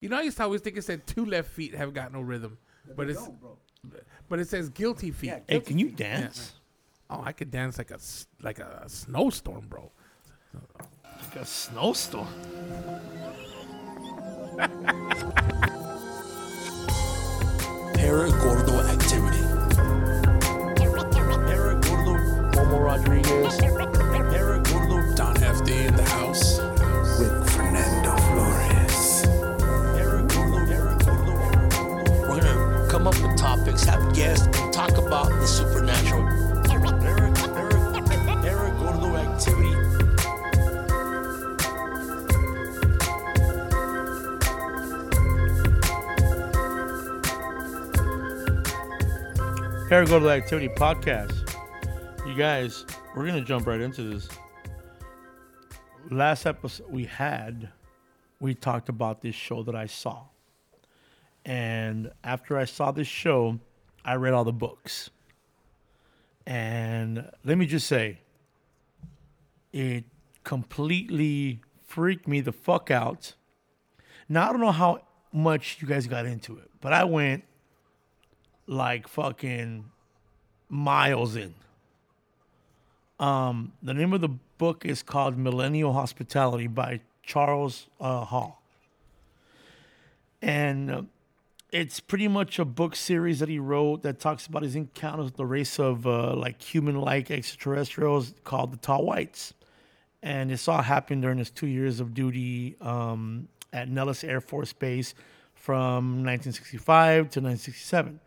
You know, I used to always think it said two left feet have got no rhythm, but it's but it says guilty feet. Hey, can you dance? Oh, I could dance like a s- like a snowstorm, bro. Like a snowstorm. Paragordo activity. Paragordo, Momo Rodriguez. Paragordo, Don FD in the house. Topics, have guests, talk about the supernatural. Parag- Paragordo activity. Paragold Activity Podcast. You guys, we're gonna jump right into this. Last episode we had, we talked about this show that I saw. And after I saw this show, I read all the books. And let me just say, it completely freaked me the fuck out. Now I don't know how much you guys got into it, but I went like fucking miles in. Um, the name of the book is called Millennial Hospitality by Charles uh, Hall, and uh, it's pretty much a book series that he wrote that talks about his encounters with the race of uh, like human-like extraterrestrials called the Tall Whites, and this all happened during his two years of duty um, at Nellis Air Force Base from 1965 to 1967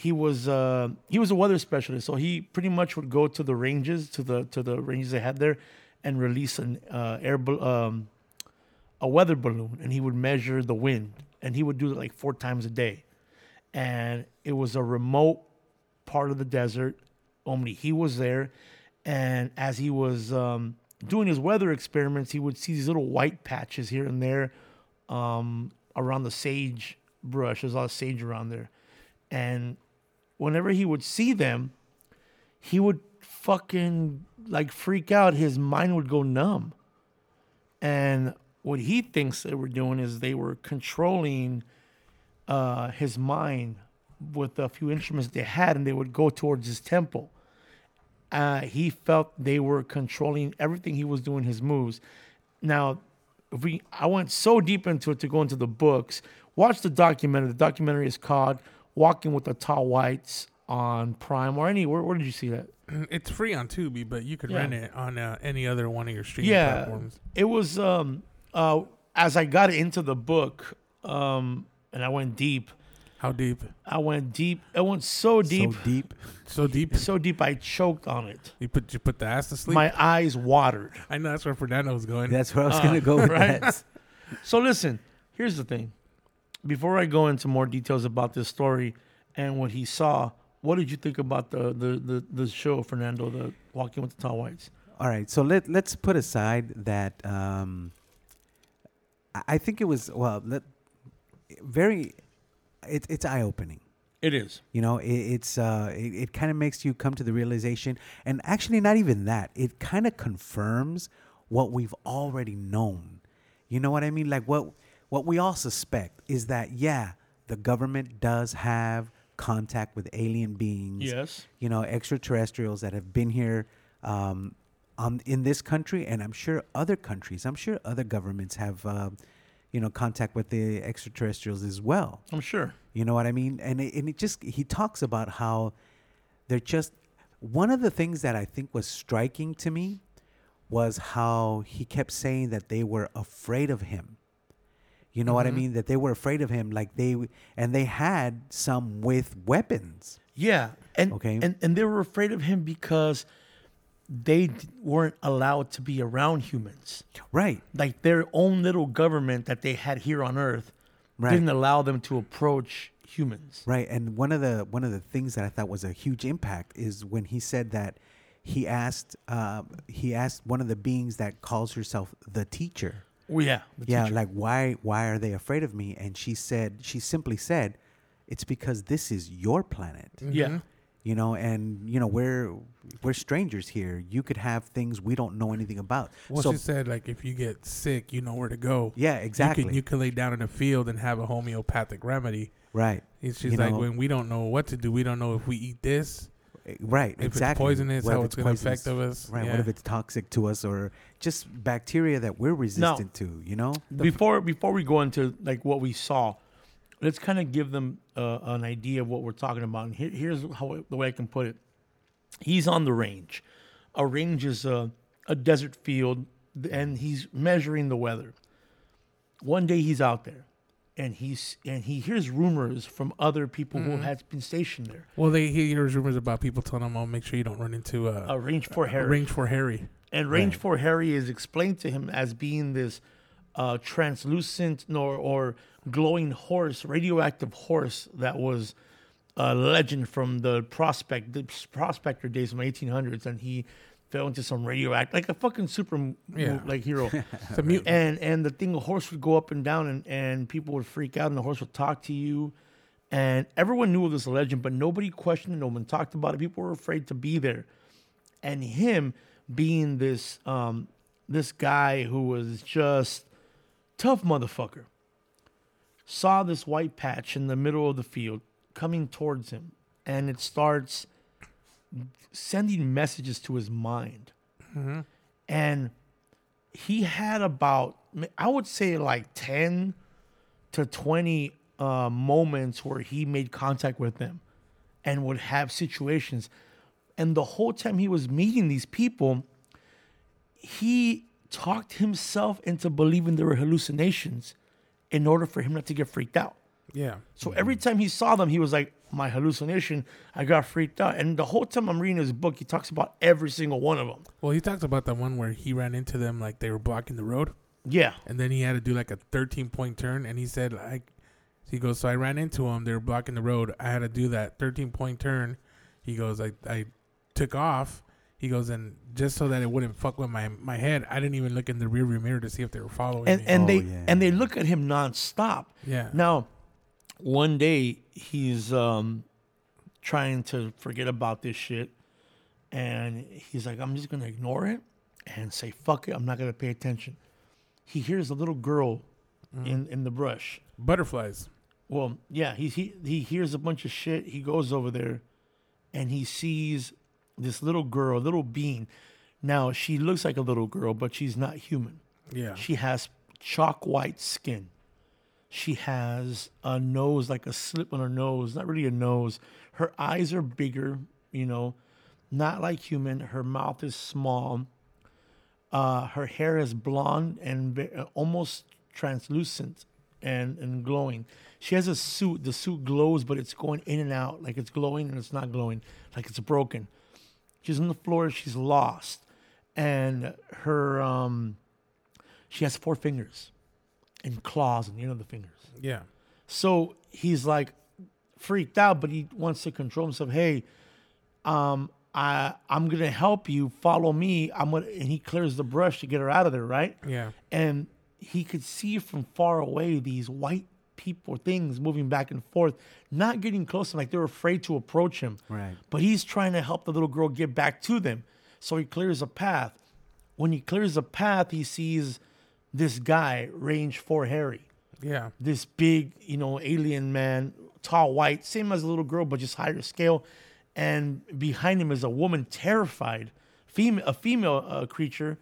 he was uh, he was a weather specialist, so he pretty much would go to the ranges to the to the ranges they had there, and release an uh, air um, a weather balloon, and he would measure the wind, and he would do it like four times a day, and it was a remote part of the desert. Only he was there, and as he was um, doing his weather experiments, he would see these little white patches here and there um, around the sage brush. There's a lot of sage around there and whenever he would see them, he would fucking like freak out. His mind would go numb. And what he thinks they were doing is they were controlling uh, his mind with a few instruments they had, and they would go towards his temple. Uh, he felt they were controlling everything he was doing, his moves. Now, if we, I went so deep into it to go into the books. Watch the documentary. The documentary is called "Walking with the Tall Whites" on Prime or any. Where, where did you see that? It's free on Tubi, but you could Yeah. rent it on uh, any other one of your streaming yeah, platforms. it was. Um, uh, as I got into the book, um, and I went deep. How deep? I went deep. I went so deep, So deep. So deep. so deep. I choked on it. You put you put the ass to sleep. My eyes watered. I know that's where Fernando was going. That's where I was Uh, gonna go with right? that. So listen, here's the thing. Before I go into more details about this story and what he saw, what did you think about the the the, the show, Fernando, the Walking with the Tall Whites? All right, so let let's put aside that. Um, I- think it was well, very. It, it's eye opening. It is. You know, it, it's uh, it, it kind of makes you come to the realization, and actually, not even that. It kind of confirms what we've already known. You know what I mean? Like what what we all suspect is that yeah, the government does have contact with alien beings. Yes. You know, extraterrestrials that have been here um, um, in this country, and I'm sure other countries. I'm sure other governments have. Uh, you know, contact with the extraterrestrials as well. I'm sure. You know what I mean? And it, and it just he talks about how they're just one of the things that I think was striking to me was how he kept saying that they were afraid of him. You know what I mean? That they were afraid of him, like they and they had some with weapons. Yeah. And Okay. and and they were afraid of him because they weren't allowed to be around humans. Right. Like their own little government that they had here on Earth Right. didn't allow them to approach humans. Right, and one of the one of the things that I thought was a huge impact is when he said that he asked uh, he asked one of the beings that calls herself the teacher. Well, yeah. the yeah, teacher. like why why are they afraid of me? And she said she simply said, "It's because this is your planet. yeah. You know, and you know we're we're strangers here. You could have things we don't know anything about. Well, so she said like if you get sick, you know where to go. yeah, exactly. You can you can lay down in the field and have a homeopathic remedy. right, And she's You like, know- when we don't know what to do, we don't know if we eat this, Eh, right, if exactly. it's poisonous, What how if it's going to poisonous? affect of us. Right. Yeah. What if it's toxic to us or just bacteria that we're resistant to? You know. before before we go into like what we saw, let's kind of give them uh, an idea of what we're talking about. And here, here's how the way I can put it: He's on the range. A range is a a desert field, and he's measuring the weather. One day he's out there, and he's and he hears rumors from other people who had been stationed there. Well, they he hears rumors about people telling him, "Oh, make sure you don't run into a, A range for a Harry. range for Harry." And range for Harry is explained to him as being this uh, translucent nor or glowing horse, radioactive horse that was a legend from the prospect the prospector days from 1800s, and he fell into some radioactive like a fucking super Yeah. like hero. It's a mutant. and and the thing, the horse would go up and down, and and people would freak out, and the horse would talk to you. And everyone knew of this legend, but nobody questioned it. No one talked about it. People were afraid to be there and him being this um this guy who was just tough motherfucker. Saw this white patch in the middle of the field coming towards him and it starts sending messages to his mind. And he had about i would say like 10 to 20 uh, moments where he made contact with them and would have situations. And the whole time he was meeting these people, he talked himself into believing there were hallucinations in order for him not to get freaked out. yeah. So every time he saw them, he was like, My hallucination, I got freaked out. And the whole time I'm reading his book, he talks about every single one of them. Well, he talks about the one where he ran into them like they were blocking the road, Yeah. and then he had to do like a 13 point turn, and he said like, he goes, so I ran into them, they were blocking the road. I had to do that 13 point turn. He goes, I I took off. He goes, and just so that it wouldn't fuck with my my head, I didn't even look in the rearview mirror to see if they were following And me. and Oh, they yeah. and they look at him nonstop. yeah. Now, one day he's um, trying to forget about this shit, and he's like, "I'm just gonna ignore it and say fuck it. I'm not gonna pay attention." He hears a little girl in in the brush. Butterflies. Well, yeah, he he he hears a bunch of shit. He goes over there, and he sees this little girl, a little being. Now she looks like a little girl, but she's not human. Yeah. She has chalk white skin. She has a nose like a slip on her nose, not really a nose. Her eyes are bigger, you know, not like human. Her mouth is small. Uh, her hair is blonde and ve- uh, almost translucent and, and glowing. She has a suit. The suit glows, but it's going in and out, like it's glowing and it's not glowing, like it's broken. She's on the floor. She's lost, and her um, she has four fingers and claws the end of the fingers. Yeah. So he's like freaked out, but he wants to control himself. Hey, um, I I'm gonna help you. Follow me. I'm gonna and he clears the brush to get her out of there, right? Yeah. And he could see from far away these white people, things moving back and forth, not getting close, like they're afraid to approach him. Right. But he's trying to help the little girl get back to them. So he clears a path. When he clears a path, he sees this guy, Range 4 Harry Yeah. this big, you know, alien man, tall, white, same as a little girl, but just higher scale. And behind him is a woman, terrified, female, a female uh, creature,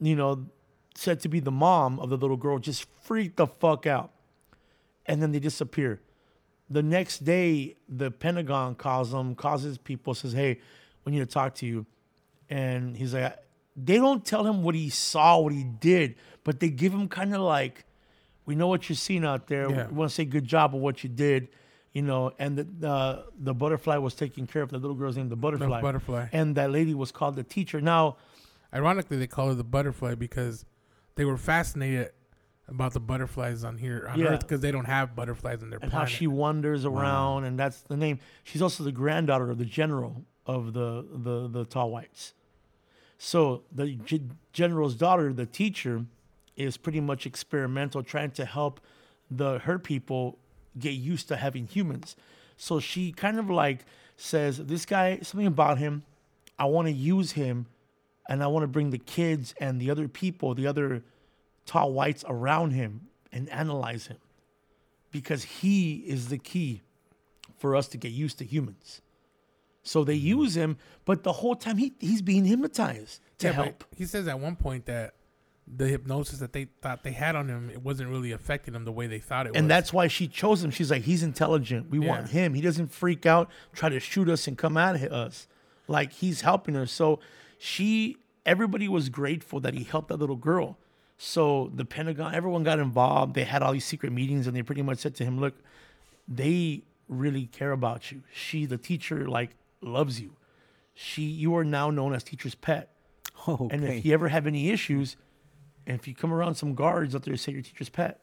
you know, said to be the mom of the little girl, just freaked the fuck out. And then they disappear. The next day, the Pentagon calls them, calls his people, says, "Hey, we need to talk to you." And he's like, they don't tell him what he saw, what he did, but they give him kind of like, we know what you're seeing out there. Yeah. We want to say good job of what you did, you know. And the uh, the butterfly was taken care of. The little girl's name, the butterfly. butterfly. And that lady was called the teacher. Now, Ironically, they call her the butterfly because they were fascinated about the butterflies on here on Yeah. Earth because they don't have butterflies in their and how planet. she wanders around, and that's the name. She's also the granddaughter of the general of the the the tall whites. So the g- general's daughter, the teacher, is pretty much experimental, trying to help the her people get used to having humans. So she kind of like says, This guy, something about him, I want to use him and I want to bring the kids and the other people, the other tall whites around him and analyze him because he is the key for us to get used to humans. So they mm-hmm. use him, but the whole time he, he's being hypnotized to Yeah, help. He says at one point that the hypnosis that they thought they had on him, it wasn't really affecting him the way they thought it was. And that's why she chose him. She's like, he's intelligent. We want him. He doesn't freak out, try to shoot us and come at us. Like he's helping her. So she, everybody was grateful that he helped that little girl. So the Pentagon, everyone got involved. They had all these secret meetings and they pretty much said to him, look, they really care about you. She, the teacher, like loves you. She, you are now known as teacher's pet. Okay. And if you ever have any issues, and if you come around some guards out there say your teacher's pet.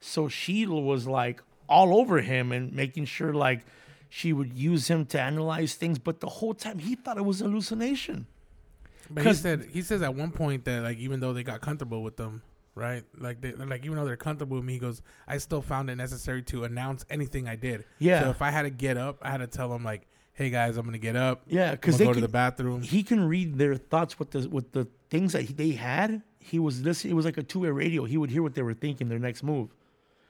So she was like all over him and making sure like she would use him to analyze things, but the whole time he thought it was hallucination. But he said he says at one point that like even though they got comfortable with them, right? Like they like even though they're comfortable with me, he goes, I still found it necessary to announce anything I did. Yeah. So if I had to get up, I had to tell them like, Hey guys, I'm gonna get up. Yeah, because they go to can, the bathroom. he can read their thoughts with the with the things that he- they had. He was listening. It was like a two way radio. He would hear what they were thinking, their next move.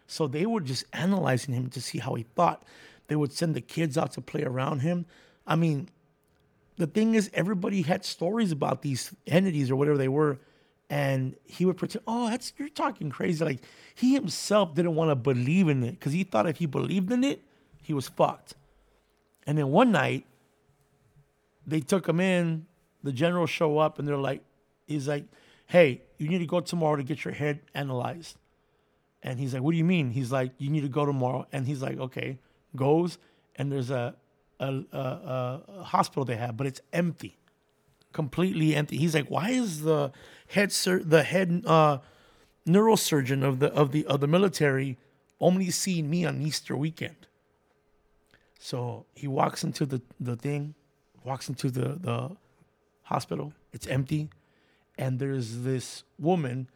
So they were just analyzing him to see how he thought. They would send the kids out to play around him. I mean, the thing is, everybody had stories about these entities or whatever they were, and he would pretend, "Oh, that's you're talking crazy." Like he himself didn't want to believe in it because he thought if he believed in it, he was fucked. And then one night, they took him in. The general show up and they're like, he's like, hey, you need to go tomorrow to get your head analyzed. And he's like, what do you mean? He's like, you need to go tomorrow. And he's like, okay, goes. And there's a, a, a, a, hospital they have, but it's empty, completely empty. He's like, why is the head sur- the head uh, neurosurgeon of the of the of the military only seeing me on Easter weekend? So he walks into the, the thing, walks into the, the hospital. It's empty. And there's this woman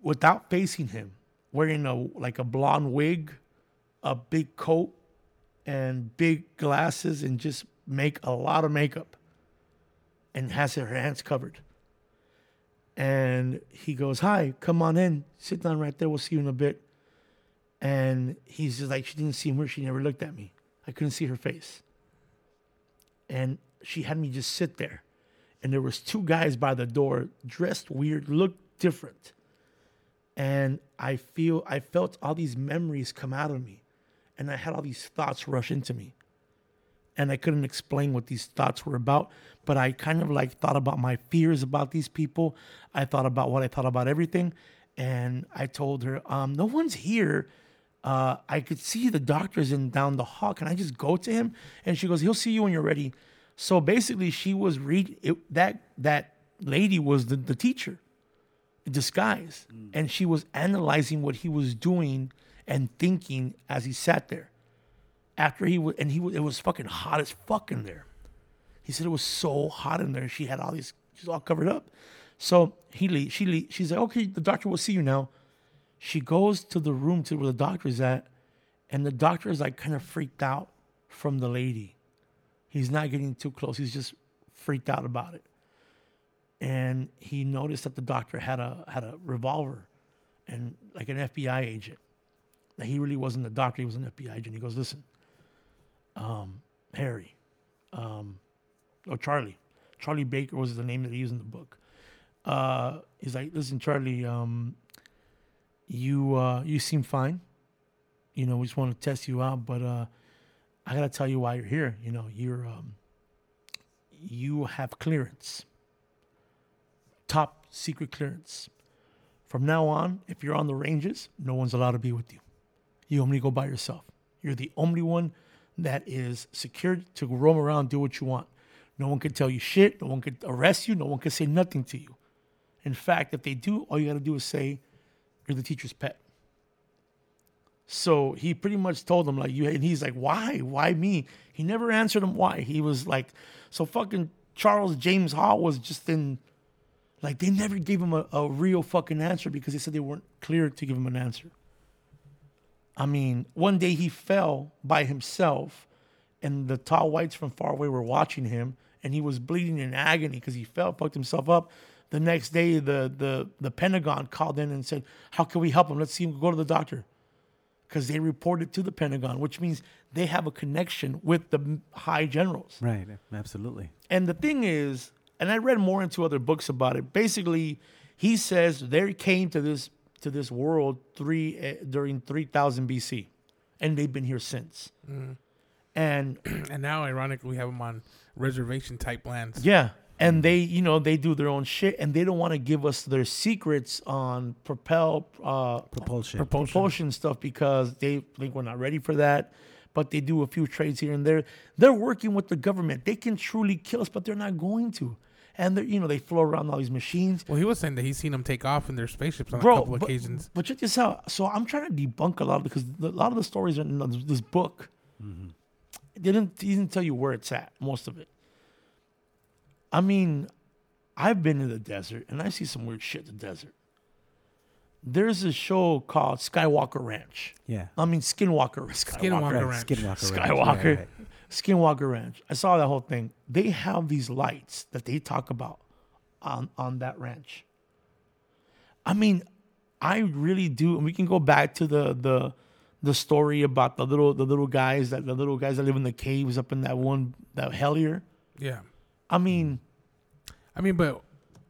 without facing him, wearing a like a blonde wig, a big coat, and big glasses, and just make a lot of makeup. And has her hands covered. And he goes, Hi, come on in. Sit down right there. We'll see you in a bit. And he's just like, she didn't see me. She never looked at me. I couldn't see her face. And she had me just sit there. And there was two guys by the door, dressed weird, looked different. And I feel I felt all these memories come out of me. And I had all these thoughts rush into me. And I couldn't explain what these thoughts were about, but I kind of like thought about my fears about these people. I thought about what I thought about everything. And I told her, um, no one's here. Uh, I could see the doctor's in down the hall. Can I just go to him? And she goes, he'll see you when you're ready. So basically, she was read it, that that lady was the, the teacher, in disguise, and she was analyzing what he was doing and thinking as he sat there. After he was, and he it was fucking hot as fuck in there. He said it was so hot in there. She had all these, she's all covered up. So he le she le she's like, okay, the doctor will see you now. She goes to the room to where the doctor's at, and the doctor is like kind of freaked out from the lady. He's not getting too close. He's just freaked out about it. And he noticed that the doctor had a had a revolver and like an FBI agent. That he really wasn't a doctor, he was an FBI agent. He goes, listen, um, Harry, um, or Charlie. Charlie Baker was the name that he used in the book. Uh, he's like, listen, Charlie, um, you uh, you seem fine. You know, we just want to test you out, but uh, I gotta tell you why you're here. You know, you're um, you have clearance, top secret clearance. From now on, if you're on the ranges, no one's allowed to be with you. You only go by yourself. You're the only one that is secured to roam around, do what you want. No one can tell you shit. No one can arrest you. No one can say nothing to you. In fact, if they do, all you got to do is say, "You're the teacher's pet." So he pretty much told him like you, and he's like, "Why? Why me?" He never answered him why. He was like, so fucking Charles James Hall was just in, like they never gave him a, a real fucking answer because they said they weren't clear to give him an answer. I mean, one day he fell by himself, and the tall whites from far away were watching him, and he was bleeding in agony because he fell, fucked himself up. The next day, the the the Pentagon called in and said, "How can we help him? Let's see him go to the doctor." Because they reported to the Pentagon, which means they have a connection with the high generals. Right. Absolutely. And the thing is, and I read more into other books about it. Basically, he says there came to this to this world three uh, during three thousand BC, and they've been here since. And And now, ironically, we have them on reservation type lands. yeah, and they you know they do their own shit, and they don't want to give us their secrets on propel uh, Propulsion. Propulsion. propulsion stuff because they think we're not ready for that. But they do a few trades here and there. They're working with the government. They can truly kill us, but they're not going to. And they're, you know they float around all these machines. Well, he was saying that he's seen them take off in their spaceships on a couple but, occasions. but check this out. So I'm trying to debunk a lot of because a lot of the stories are in this- this book. Mm-hmm. It didn't he didn't tell you where it's at. Most of it. I mean, I've been in the desert and I see some weird shit in the desert. There's a show called Skywalker Ranch. Yeah. I mean Skinwalker. Skinwalker Right. Ranch. Skinwalker. Ranch. Skywalker. Yeah, right. Skinwalker Ranch. I saw that whole thing. They have these lights that they talk about on on that ranch. I mean, I really do. And we can go back to the the the story about the little the little guys that the little guys that live in the caves up in that one that hellier. Yeah. I mean, I mean, but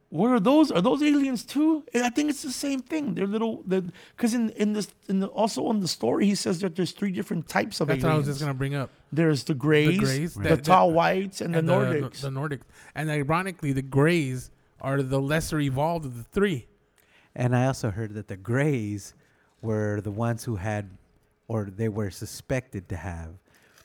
what are those? Are those aliens too? And I think it's the same thing. They're little. Because in in this in the, also in the story, he says that there's three different types of aliens. that's what I was just gonna bring up. There's the grays, the, Greys, that- tall whites, and, And the Nordics. The, Nordics. And ironically, the Greys are the lesser evolved of the three. And I also heard that the Greys were the ones who had, or they were suspected to have,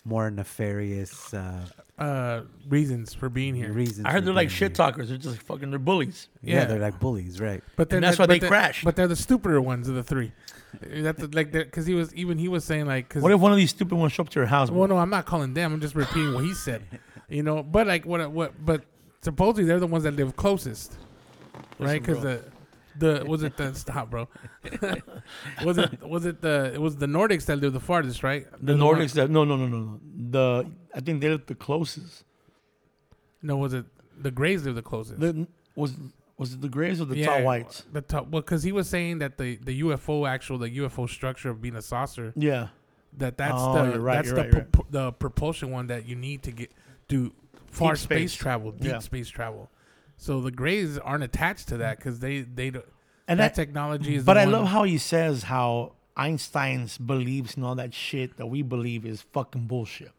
more nefarious uh, Uh, reasons for being here. reasons. I heard for they're like being shit here. talkers. They're just fucking they're bullies. Yeah, Yeah. they're like bullies, right? But then And that's that- why they they're- But they're the stupider ones of the three. That's the- like because he was even he was saying like because What if one of these stupid ones show up to your house? well no I'm not calling them I'm just repeating what he said, you know. But like what what but supposedly they're the ones that live closest, right? Because the the was it the stop bro, was it was it the it was the Nordics that live the farthest right? the They're Nordics that no no no no no. The I think they live the closest. no was it the Greys live the closest? The, was was it the Greys or the Yeah, tall whites? The top, well, because he was saying that the, the UFO actual the UFO structure of being a saucer Yeah. that that's Oh, the right, that's the right, propu- the propulsion one that you need to get do far space. space. travel, deep Yeah. space travel. So the Greys aren't attached to that because they they don't- And that that, technology is. but I one- love how he says how Einstein's beliefs and all that shit that we believe is fucking bullshit.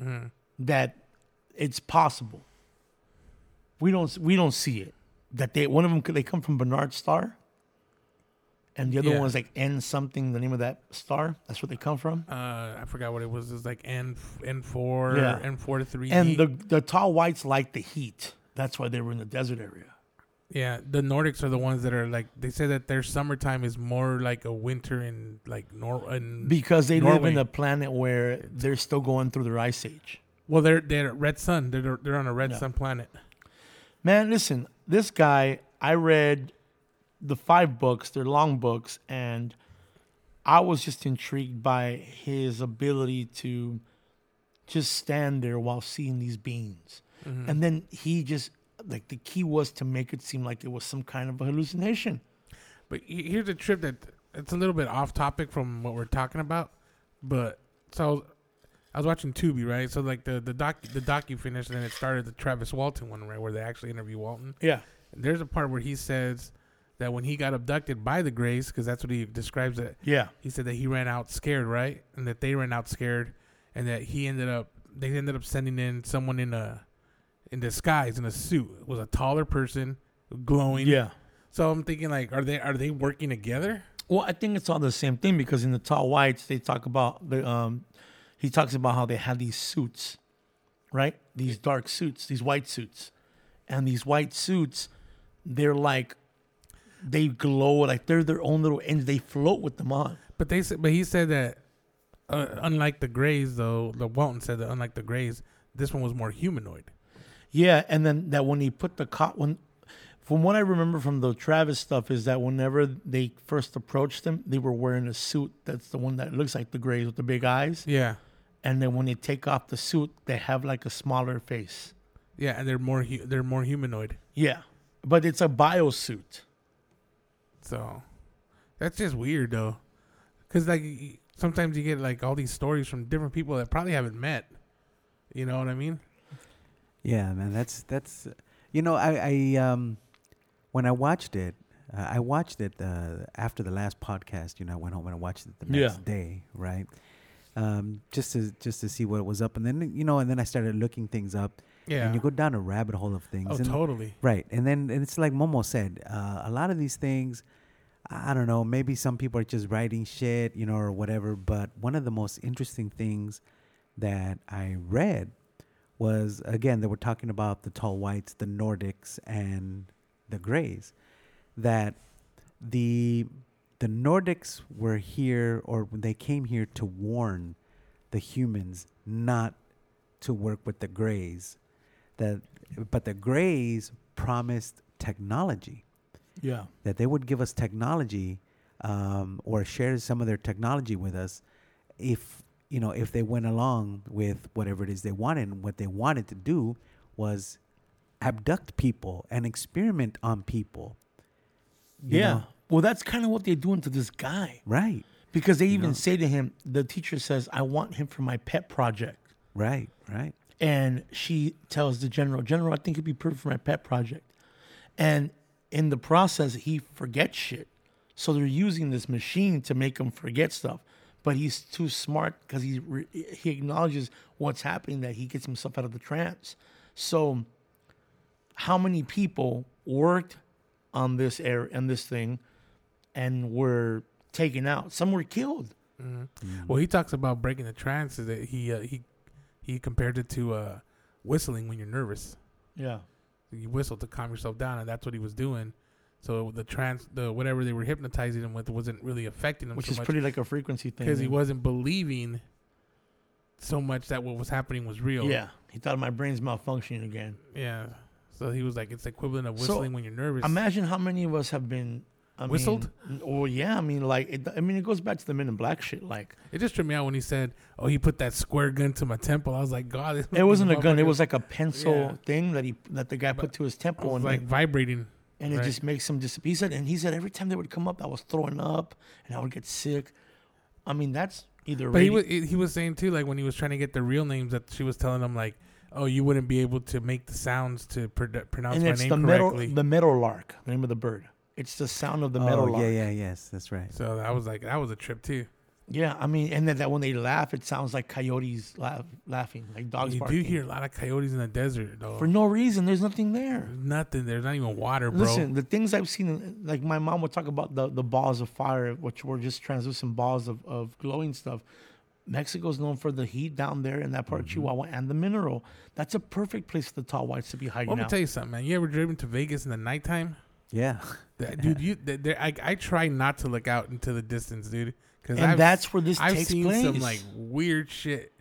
Mhm. That it's possible. We don't we don't see it. That they one of them could they come from Barnard Star, and the other Yeah. was like N something. The name of that star. That's where they come from. Uh, I forgot what it was. It's like N N four, Yeah. N four to three. And the the tall whites like the heat. That's why they were in the desert area. yeah, the Nordics are the ones that are like they say that their summertime is more like a winter in like Nor in Because they live in a planet where they're still going through their ice age. well they're they're red sun. They're they're on a red Yeah. sun planet. Man, listen, this guy, I read the five books, they're long books, and I was just intrigued by his ability to just stand there while seeing these beings. Mm-hmm. And then he just, like, the key was to make it seem like it was some kind of a hallucination. But here's a trip that it's a little bit off topic from what we're talking about. But so I was watching Tubi, right? So like the the doc the docu finished and then it started the Travis Walton one, right, where they actually interview Walton. Yeah. And there's a part where he says that when he got abducted by the Greys, because that's what he describes it. Yeah. He said that he ran out scared, right, and that they ran out scared, and that he ended up they ended up sending in someone in a in disguise in a suit. Was a taller person, glowing. Yeah. So I'm thinking like, are they are they working together? Well, I think it's all the same thing because in the tall whites they talk about the um he talks about how they had these suits, right? These dark suits, these white suits. And these white suits, they're like they glow like they're their own little ends. They float with them on. But they said, but he said that uh, unlike the Greys, though, the Walton said that unlike the Greys, this one was more humanoid. Yeah, and then that when he put the cot when From what I remember from the Travis stuff is that whenever they first approached him, they were wearing a suit that's the one that looks like the Greys with the big eyes. Yeah, And then when they take off the suit, they have like a smaller face. yeah, and they're more hu- they're more humanoid. Yeah. But it's a bio suit. So that's just weird though, because like sometimes you get like all these stories from different people that probably haven't met. You know what I mean? Yeah, man, that's that's you know I I um when I watched it, uh, I watched it uh, after the last podcast. You know, I went home and I watched it the next Yeah. day, right? Um, just to just to see what was up, and then you know, and then I started looking things up, Yeah. and you go down a rabbit hole of things. oh, and, totally. Right, and then and it's like Momo said, uh, a lot of these things, I don't know, maybe some people are just writing shit, you know, or whatever. But one of the most interesting things that I read was again they were talking about the tall whites, the Nordics, and the Greys. That the the Nordics were here, or they came here to warn the humans not to work with the Greys. That, but the Greys promised technology Yeah. that they would give us technology um, or share some of their technology with us if you know if they went along with whatever it is they wanted and what they wanted to do was abduct people and experiment on people you Yeah. know? Well, that's kind of what they're doing to this guy. right Because they even say to him, the teacher says, I want him for my pet project. right right And she tells the general, General, I think he'd be perfect for my pet project. And in the process, he forgets shit. So they're using this machine to make him forget stuff. But he's too smart because he re- he acknowledges what's happening that he gets himself out of the trance. So, how many people worked on this air and this thing, and were taken out? Some were killed. Well, he talks about breaking the trance. Is that he uh, he he compared it to uh, whistling when you're nervous. Yeah. You whistle to calm yourself down, and that's what he was doing. So the trance, the whatever they were hypnotizing him with, wasn't really affecting him Which so is pretty like a frequency thing. because he eh? wasn't believing so much that what was happening was real. Yeah, he thought my brain's malfunctioning again. yeah. So he was like, it's the equivalent of So, whistling when you're nervous. Imagine how many of us have been I Whistled? Mean, oh yeah, I mean, like, it, I mean, it goes back to the Men in Black shit. Like, it just tripped me out when he said, "Oh, he put that square gun to my temple." I was like, "God, it wasn't a gun; it was like a pencil Yeah. thing that he that the guy put to his temple, was and like like, vibrating." And it right. just makes him dis. He said, and he said every time they would come up, I was throwing up, and I would get sick. I mean, that's either. But he was he was saying too, like when he was trying to get the real names, that she was telling him like, "Oh, you wouldn't be able to make the sounds to pr- pronounce and my it's name the metal, correctly." the meadow lark, the name of the bird. It's the sound of the oh, lark. yeah, yeah, yes, that's right. so that was like, that was a trip too. Yeah, I mean, and then that when they laugh, it sounds like coyotes laugh, laughing, like dogs you barking. do hear a lot of coyotes in the desert, though. for no reason. There's nothing there. There's nothing. There's not even water, bro. Listen, the things I've seen, like my mom would talk about the, the balls of fire, which were just translucent balls of, of glowing stuff. Mexico's known for the heat down there in that part Mm-hmm. of Chihuahua and the mineral. That's a perfect place for the tall whites to be hiding Well, let me out. tell you something, man. You ever driven to Vegas in the nighttime? Yeah. That, dude, you, th- there, I, I try not to look out into the distance, dude. Cause and I've, that's where this I've takes seen place. some like weird shit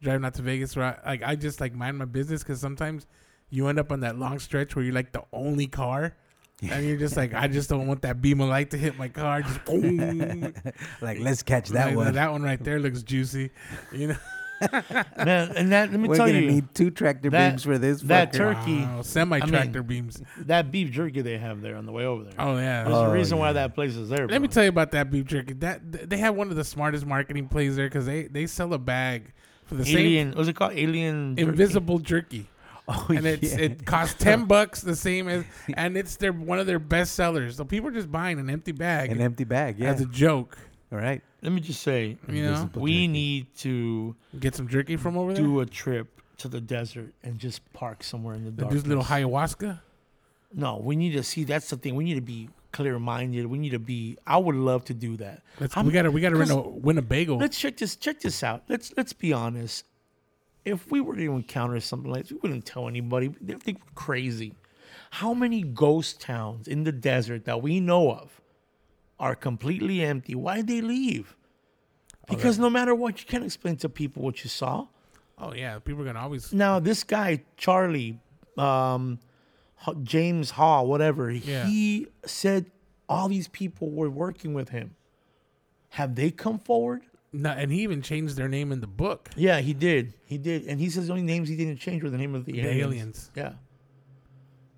driving out to Vegas. Where I, like I just like mind my business because sometimes you end up on that long stretch where you're like the only car, and you're just like, I just don't want that beam of light to hit my car. Just boom. like, let's catch that Like, one. That one right there looks juicy. You know, Man, and that let me We're tell gonna you, need two tractor that- beams for this. that fucker. Turkey, semi tractor I mean, beams. that beef jerky they have there on the way over there. Oh yeah. There's Oh, a reason why that place is there. Let me tell you about that beef jerky. That th- they have one of the smartest marketing plays there because they they sell a bag for the same Alien, what's it called? Alien. same jerky? invisible jerky. Oh, and it's yeah. it costs ten bucks, the same as, and it's their one of their best sellers. So people are just buying an empty bag an empty bag. Yeah. as a joke. All right. Let me just say, You know, Invisible we jerky. need to get some jerky from over there. do a trip to the desert and just park somewhere in the Do dark. this little ayahuasca. No, we need to see. That's the thing. We need to be clear minded. We need to be. I would love to do that. Let's, I'm- we gotta we gotta rent a because- Winnebago. Let's check this. Check this out. Let's let's be honest. If we were to encounter something like this, we wouldn't tell anybody. They'd think we're crazy. How many ghost towns in the desert that we know of are completely empty? Why'd they leave? Because no matter what, you can't explain to people what you saw. Oh yeah, people are gonna always. Now this guy Charlie, um, James Hall, whatever. Yeah. He said all these people were working with him. Have they come forward? No, and he even changed their name in the book. Yeah, he did. He did, and he says the only names he didn't change were the name of the, The aliens. aliens. Yeah.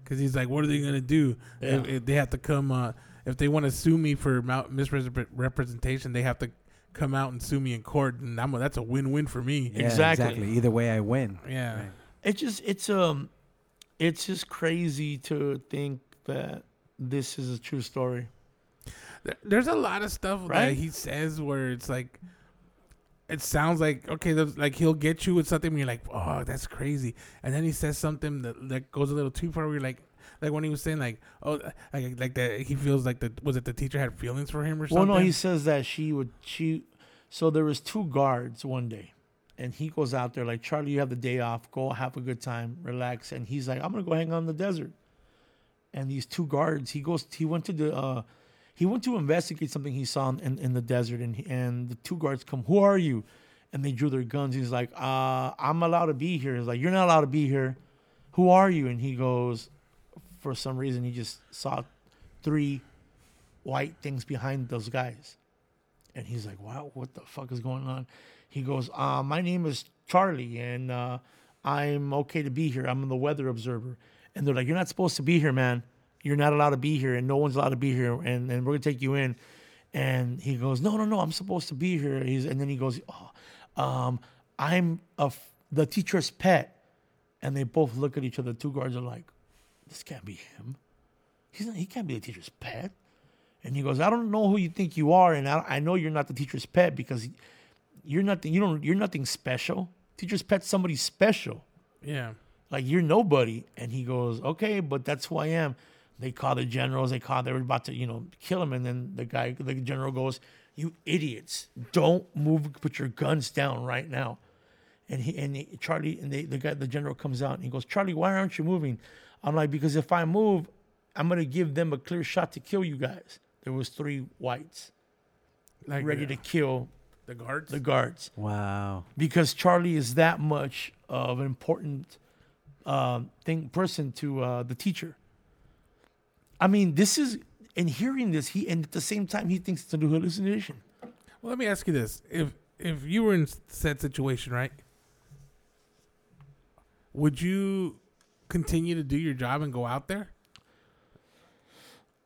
Because he's like, what are they gonna do? If, if they have to come, uh, if they want to sue me for misrepresentation, they have to come out and sue me in court, and I'm a, that's a win-win for me. Yeah, Exactly. Either way, I win. Yeah. Right. It just it's um it's just crazy to think that this is a true story. There- There's a lot of stuff that he says where it's like, it sounds like okay, like he'll get you with something, and you're like, oh, that's crazy, and then he says something that, that goes a little too far. Where you're like, like when he was saying like, oh, like like that he feels like the was it the teacher had feelings for him or something. Well, no, he says that she would she. So there was two guards one day, and he goes out there like Charlie, you have the day off, go have a good time, relax, and he's like, I'm gonna go hang out in the desert. And these two guards, he goes, he went to the, uh, he went to investigate something he saw in, in the desert, and he, and the two guards come, who are you? And they drew their guns. He's like, uh, I'm allowed to be here. He's like, you're not allowed to be here. Who are you? And he goes, for some reason, he just saw three white things behind those guys. And he's like, wow, what the fuck is going on? He goes, uh, my name is Charlie, and uh, I'm okay to be here. I'm the weather observer. And they're like, you're not supposed to be here, man. You're not allowed to be here, and no one's allowed to be here, and, and we're going to take you in. And he goes, no, no, no, I'm supposed to be here. He's, and then he goes, oh, um, I'm a f- the teacher's pet. And they both look at each other. Two guards are like, this can't be him. He's not, he can't be the teacher's pet. And he goes, I don't know who you think you are, and I, I know you're not the teacher's pet because you're nothing. You don't. You're nothing special. Teacher's pet's somebody special. yeah. Like you're nobody. And he goes, okay, but that's who I am. They call the generals. They call. They were about to, you know, kill him. And then the guy, the general goes, "You idiots! Don't move. Put your guns down right now." And he and Charlie and they, the guy, the general comes out and he goes, "Charlie, why aren't you moving?" I'm like, "Because if I move, I'm gonna give them a clear shot to kill you guys." There was three whites Like ready the, to kill the guards. the guards Wow. because Charlie is that much of an important um, thing person to uh, the teacher. I mean, this is in hearing this, he and at the same time he thinks it's a new hallucination. well, let me ask you this: if if you were in said situation, right, would you continue to do your job and go out there?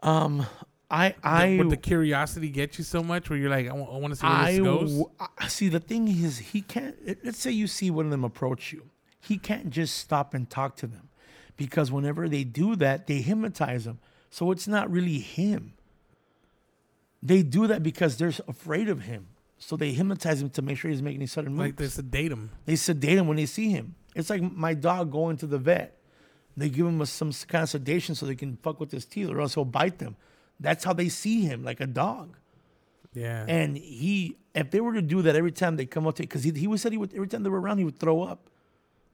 Um, I I would the curiosity get you so much where you're like, I want to see where I this goes? w- I- see. The thing is, he can't. Let's say you see one of them approach you, he can't just stop and talk to them, because whenever they do that, they hypnotize him. So it's not really him. They do that because they're afraid of him. So they hypnotize him to make sure he's making any sudden moves. like this sedate him. They sedate him when they see him. It's like my dog going to the vet. They give him a, some kind of sedation so they can fuck with his teeth, or else he'll bite them. That's how they see him, like a dog. Yeah. And he, if they were to do that every time they come up to, because he, he was said he would every time they were around he would throw up,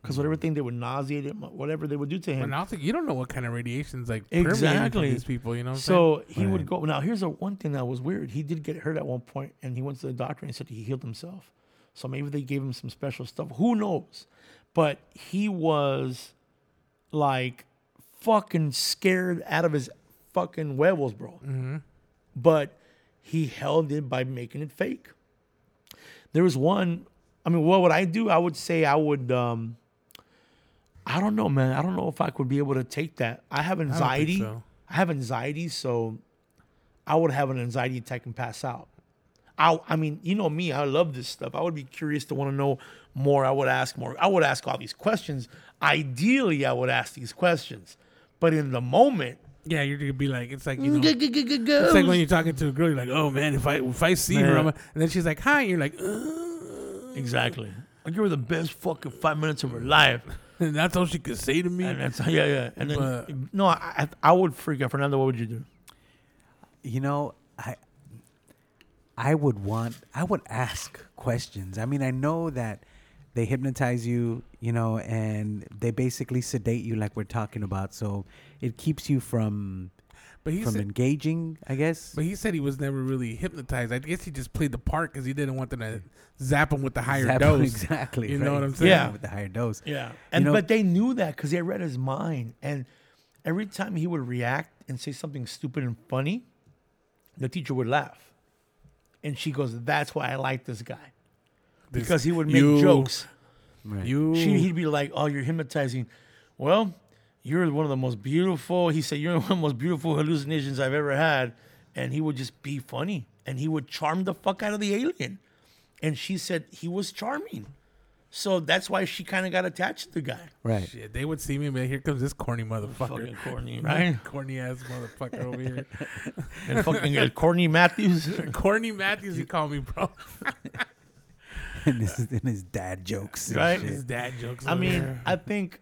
because whatever mm-hmm. thing they would nauseate him, whatever they would do to him. now think you don't know what kind of radiations like Exactly. these people. You know. What I'm So he would go. Now here's a one thing that was weird. He did get hurt at one point, and he went to the doctor and he said he healed himself. So maybe they gave him some special stuff. Who knows? But he was like fucking scared out of his fucking huevos, bro. But he held it by making it fake. There was one. I mean, what would I do? I would say I would. um I don't know, man. I don't know if I could be able to take that. I have anxiety. so. I have anxiety, so I would have an anxiety attack and pass out. I, I mean, you know me. I love this stuff. I would be curious to want to know more. I would ask more. I would ask all these questions. Ideally, I would ask these questions, but in the moment, Yeah, you're gonna be like, it's like you mm, know, it's like when you're talking to a girl, you're like, oh man, if I if I see her, I'm a, and then she's like, hi, and you're like, Ugh. exactly. I give her the best fucking five minutes of her life. and that's all she could say to me. And that's yeah, yeah. And then But- no, I I I would freak out. Fernando, what would you do? You know, I I would want I would ask questions. I mean, I know that they hypnotize you, you know, and they basically sedate you like we're talking about. So it keeps you from but he from said, engaging, I guess. but he said he was never really hypnotized. I guess he just played the part because he didn't want them to zap him with the higher Zap- dose. Exactly. You know what I'm saying? Yeah. With the higher dose. Yeah, and know- but they knew that because they read his mind, and every time he would react and say something stupid and funny, the teacher would laugh. And she goes, That's why I like this guy. This- Because he would make you- jokes. Right. You, She, he'd be like, "Oh, you're hypnotizing." Well, you're one of the most beautiful. He said, "You're one of the most beautiful hallucinations I've ever had," and he would just be funny, and he would charm the fuck out of the alien. And she said he was charming, so that's why she kind of got attached to the guy. right. Shit, they would see me, but here comes this corny motherfucker. Fucking corny, right? corny ass motherfucker over here. and fucking uh, Courtney Matthews. corny Matthews, he called me, bro. and, his, and his dad jokes. and Right. shit. His dad jokes. I mean, here. I think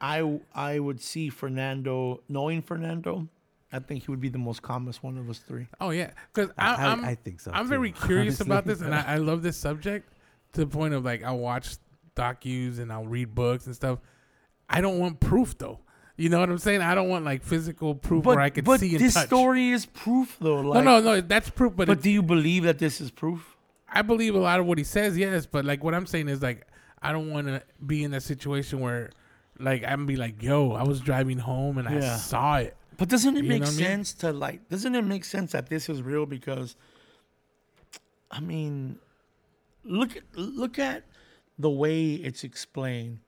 I I would see Fernando, knowing Fernando, I think he would be the most calmest one of us three. Oh yeah, because I- I- I'm, I think so, I'm too, very curious honestly. about this, and I, I love this subject to the point of like I'll watch docus and I'll read books and stuff. I don't want proof though. You know what I'm saying? I don't want like physical proof But, where I could but see and this touch. story is proof, though. no, Like, no, no. That's proof, but, But do you believe that this is proof? I believe a lot of what he says. Yes, but like what I'm saying is like I don't want to be in that situation where like I'm be like, yo, I was driving home and I Yeah. saw it. But doesn't it You make know what I mean? sense to like? Doesn't it make sense that this is real? Because, I mean, look at look at the way it's explained.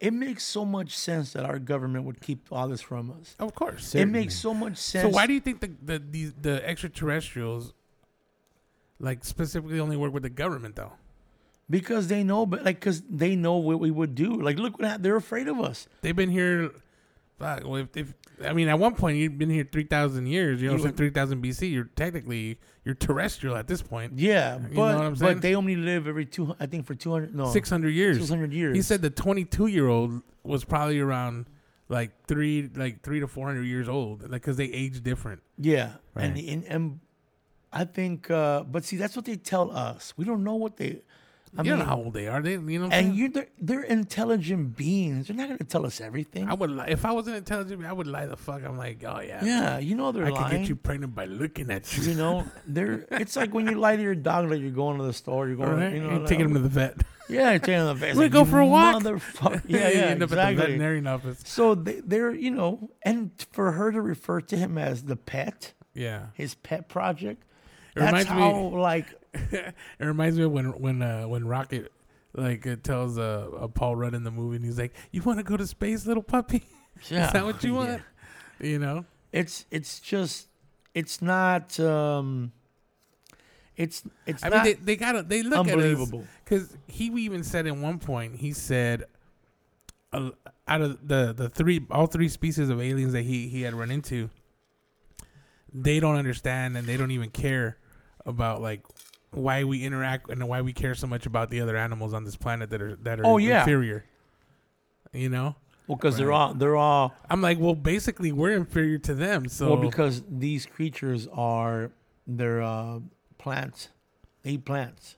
It makes so much sense that our government would keep all this from us. Of course. It makes so much sense. So why do you think the the these, the extraterrestrials like specifically only work with the government though? Because they know, but like, because they know what we would do. Like, look what hap- they're afraid of us. They've been here. Fuck, well, if, if I mean, at one point you've been here three thousand years. You know, You so would- three thousand BC. You're technically you're terrestrial at this point. Yeah, know but what I'm saying? but they only live every two. I think for two hundred. No, Six hundred years. 600 years. He said the twenty-two year old was probably around like three, like three to four hundred years old, like because they age different. Yeah, and, Right. and and I think, uh, but see, that's what they tell us. We don't know what they. I you mean, don't know how old they are. They, you know, and you they're, they're intelligent beings. They're not going to tell us everything. I would lie. if I was an intelligent, I would lie the fuck. I'm like, oh yeah, yeah, you know they're I lying. could get you pregnant by looking at you. You know, they're. It's like when you lie to your dog that you're going to the store. You're going. Right, You know, like, taking him to the vet. Yeah, you're taking him to the vet. Gonna like, go for a "You walk." Motherfucker. Yeah, you yeah, end up at the exactly. veterinarian office. So they, they're, you know, and for her to refer to him as the pet, Yeah, his pet project. It That's reminds me- like, it reminds me of when when uh, when Rocket like uh, tells uh, uh, Paul Rudd in the movie, and he's like, "You want to go to space, little puppy? yeah, Is that what you yeah. want?" You know. It's it's just it's not um it's it's I not mean, they, they gotta they look unbelievable. because he even said at one point he said uh, out of the the three all three species of aliens that he he had run into, they don't understand and they don't even care about like why we interact and why we care so much about the other animals on this planet that are that are Oh, yeah. inferior. You know, Well, because they're all they're all I'm like, well, basically, we're inferior to them. So well because these creatures are they're uh plants. They eat plants.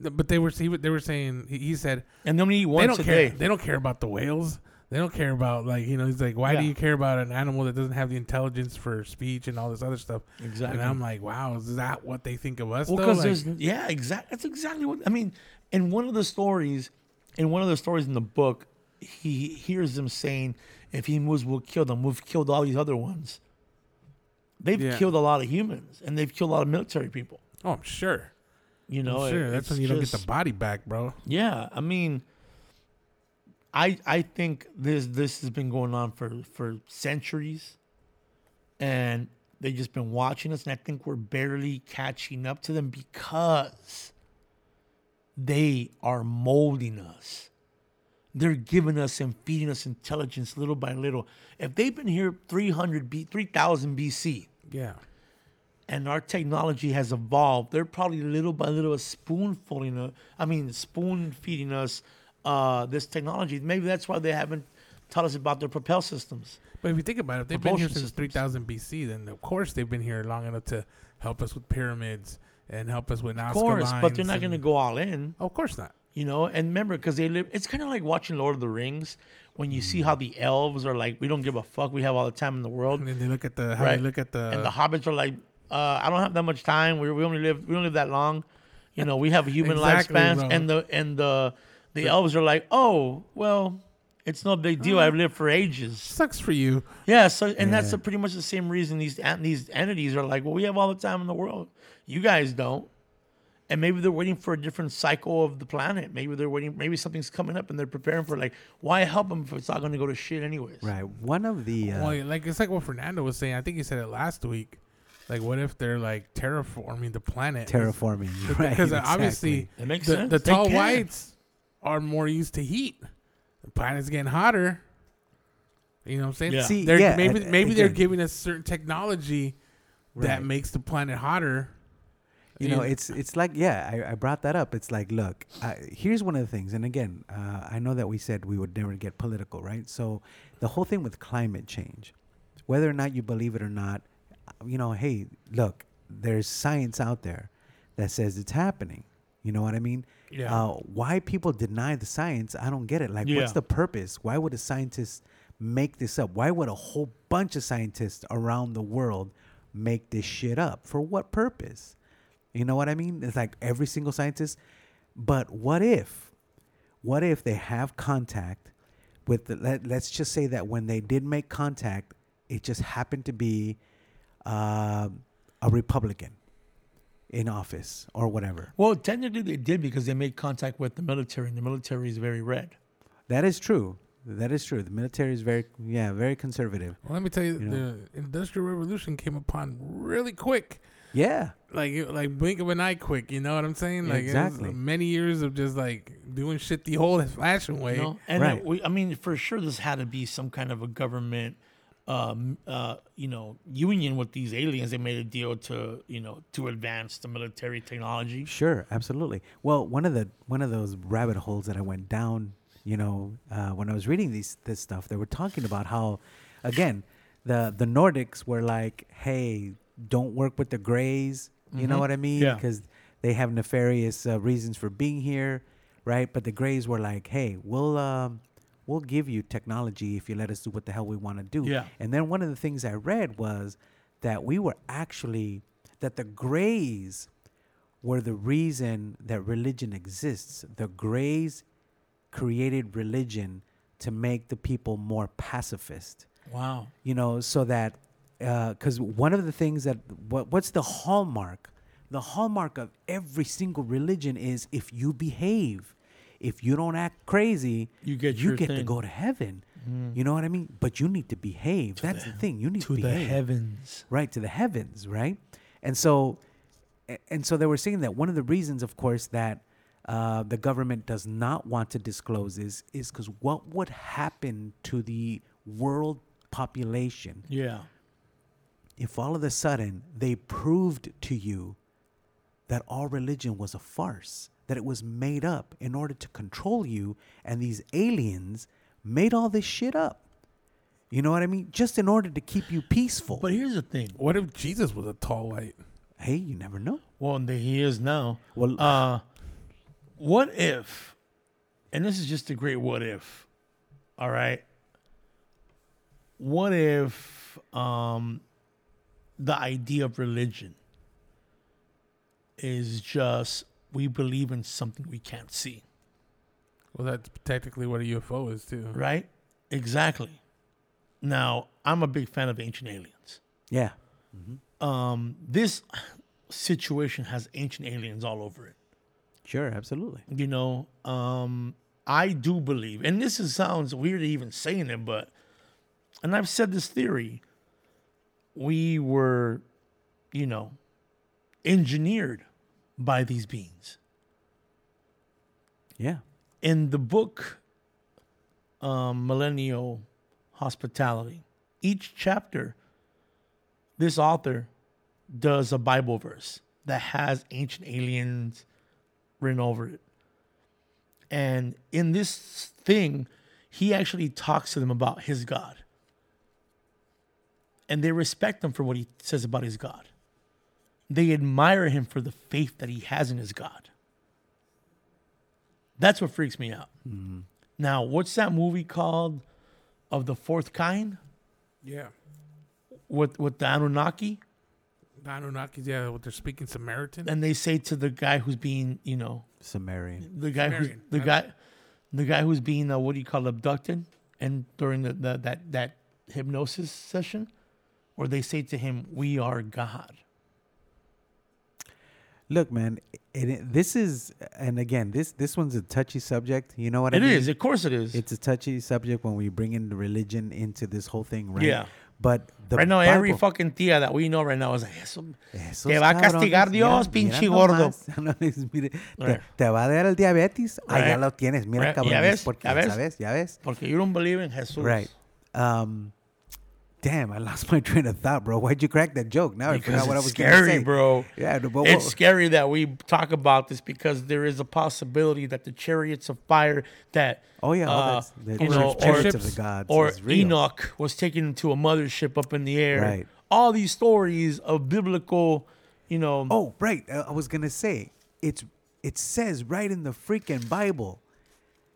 but they were he, they were saying he, said And they only eat they once don't a care. day. They don't care about the whales. They don't care about like you know. He's like, why do you care about an animal that doesn't have the intelligence for speech and all this other stuff? Exactly. And I'm like, wow, is that what they think of us? Well, though? because Like, there's yeah, exactly. That's exactly what I mean. In one of the stories, in one of the stories in the book, he hears them saying, "If he moves, we'll kill them. We've killed all these other ones." They've Yeah. killed a lot of humans, and they've killed a lot of military people. oh, I'm sure. You know, I'm sure. it- That's when you don't get the body back, bro. Yeah, I mean, I I think this this has been going on for for centuries, and they've just been watching us, and I think we're barely catching up to them because they are molding us. They're giving us and feeding us intelligence little by little. If they've been here 300 B, 3000 BC, Yeah. and our technology has evolved, they're probably little by little a spoonful in a, uh, I mean, spoon feeding us uh, this technology. Maybe that's why they haven't taught us about their propel systems. But if you think about it, they've been here since systems. 3000 BC, then of course they've been here long enough to help us with pyramids and help us with Nazca Of course, but they're not going to go all in, Oh, of course not. you know. And remember, because they live, it's kind of like watching Lord of the Rings when you see how the elves are like, we don't give a fuck, we have all the time in the world, And then they look at the how Right. they look at the, and the hobbits are like, uh, I don't have that much time. We we only live we don't live that long. You know, we have human Exactly, lifespans, bro. and the and the the elves are like, oh well, It's no big deal. I've lived for ages. Sucks for you. Yeah, so and that's Yeah. the, pretty much the same reason these these entities are like, well, we have all the time in the world. You guys don't. And maybe they're waiting for a different cycle of the planet. Maybe they're waiting. Maybe something's coming up, and they're preparing for like, why help them if it's not going to go to shit anyways? Right. One of the uh, Well, like it's like what Fernando was saying. I think he said it last week. Like, what if they're like terraforming the planet? terraforming, right? Because exactly. obviously, It makes the, sense. the They tall can. whites are more used to heat. The planet's getting hotter. You know what I'm saying? Yeah. See, They're, yeah, maybe and- maybe they're giving us certain technology that makes the planet hotter. you know it's it's like yeah I, I brought that up it's like look I, here's one of the things and again uh, i know that we said we would never get political right so the whole thing with climate change whether or not you believe it or not uh, you know hey look there's science out there that says it's happening you know what i mean? Yeah. uh, why people deny the science i don't get it. Like what's the purpose? Why would a scientist make this up? Why would a whole bunch of scientists around the world make this shit up? For what purpose? You know what I mean? It's like every single scientist. But what if, what if they have contact with the, let, let's just say that when they did make contact, it just happened to be uh, a Republican in office or whatever. Well, technically they did because they made contact with the military, and the military is very red. That is true. That is true. The military is very, yeah, very conservative. well, let me tell you, you know. the Industrial Revolution came upon really quick. Yeah. Like like blink of an eye quick. You know what I'm saying? Like Exactly. many years of just like doing shit the whole fashion way. You know? And Right. uh, we, I mean, for sure, this had to be some kind of a government, um, uh, you know, union with these aliens. They made a deal to, you know, to advance the military technology. Sure, absolutely. Well, one of the one of those rabbit holes that I went down, you know, uh, when I was reading these this stuff, they were talking about how, again, the the Nordics were like, hey, don't work with the Greys. You know what I mean? Yeah. Because they have nefarious uh, reasons for being here, right? But the Greys were like, hey, we'll um, we'll give you technology if you let us do what the hell we want to do. Yeah. And then one of the things I read was that we were actually that the Greys were the reason that religion exists. The Greys created religion to make the people more pacifist. Wow. You know, so that uh, because one of the things that what, what's the hallmark? The hallmark of every single religion is if you behave, if you don't act crazy, You get you get to go to heaven. You know what I mean? But you need to behave. That's the, thing. You need to, To the behave heavens. right to the heavens right and so and so they were saying that one of the reasons of course that uh, the government does not want to disclose this is because what would happen to the world population Yeah. if all of a sudden they proved to you that all religion was a farce that it was made up in order to control you and these aliens made all this shit up you know what i mean just in order to keep you peaceful But here's the thing. What if Jesus was a tall white? hey you never know Well, and he is now. Well- uh, what if, and this is just a great what if, all right? What if um, the idea of religion is just we believe in something we can't see, Well, that's technically what a UFO is too. right? Exactly. Now, I'm a big fan of ancient aliens. yeah Um, this situation has ancient aliens all over it. Sure, absolutely. you know um i do believe and this is, sounds weird even saying it but and i've said this theory we were you know engineered by these beings. Yeah. in the book um, millennial hospitality each chapter this author does a bible verse that has ancient aliens written over it. And in this thing he actually talks to them about his god. And they respect him for what he says about his god they admire him for the faith that he has in his god that's what freaks me out now, what's that movie called of the fourth kind Yeah. with with the Anunnaki? The Anunnakis, yeah, what they're speaking Samaritan. And they say to the guy who's being, you know, Sumerian. the guy who's the guy the guy who's being uh, what do you call abducted, and during the, the that that hypnosis session, or they say to him, "We are God." Look, man, it, it- this is, and again, this this one's a touchy subject. You know what It I mean? is, of course, it is. It's a touchy subject when we bring in the religion into this whole thing, right? Yeah. But the right now, every fucking tía that we know right now is like, "Eso- Esos Te va a castigar cabrones, Dios, mira, pinche mira gordo. nomás. No, mire, te, te va a dar el diabetes. Ah, ya lo tienes. Mira, Right. cabrón. Ya ves, porque, ya ves. ¿sabes? Ya ves. porque you don't believe in Jesus. Right. Um, damn, I lost my train of thought, bro. Why'd you crack that joke? Now I Because forgot what I it's was scary, say. bro. Yeah, but It's scary that we talk about this because there is a possibility that the chariots of fire that Oh, yeah, uh, that's- the you know, chariots or, of the gods or. Enoch was taken to a mothership up in the air. Right. All these stories of biblical, you know, Oh, right. Uh, I was gonna say it's it says right in the freaking Bible,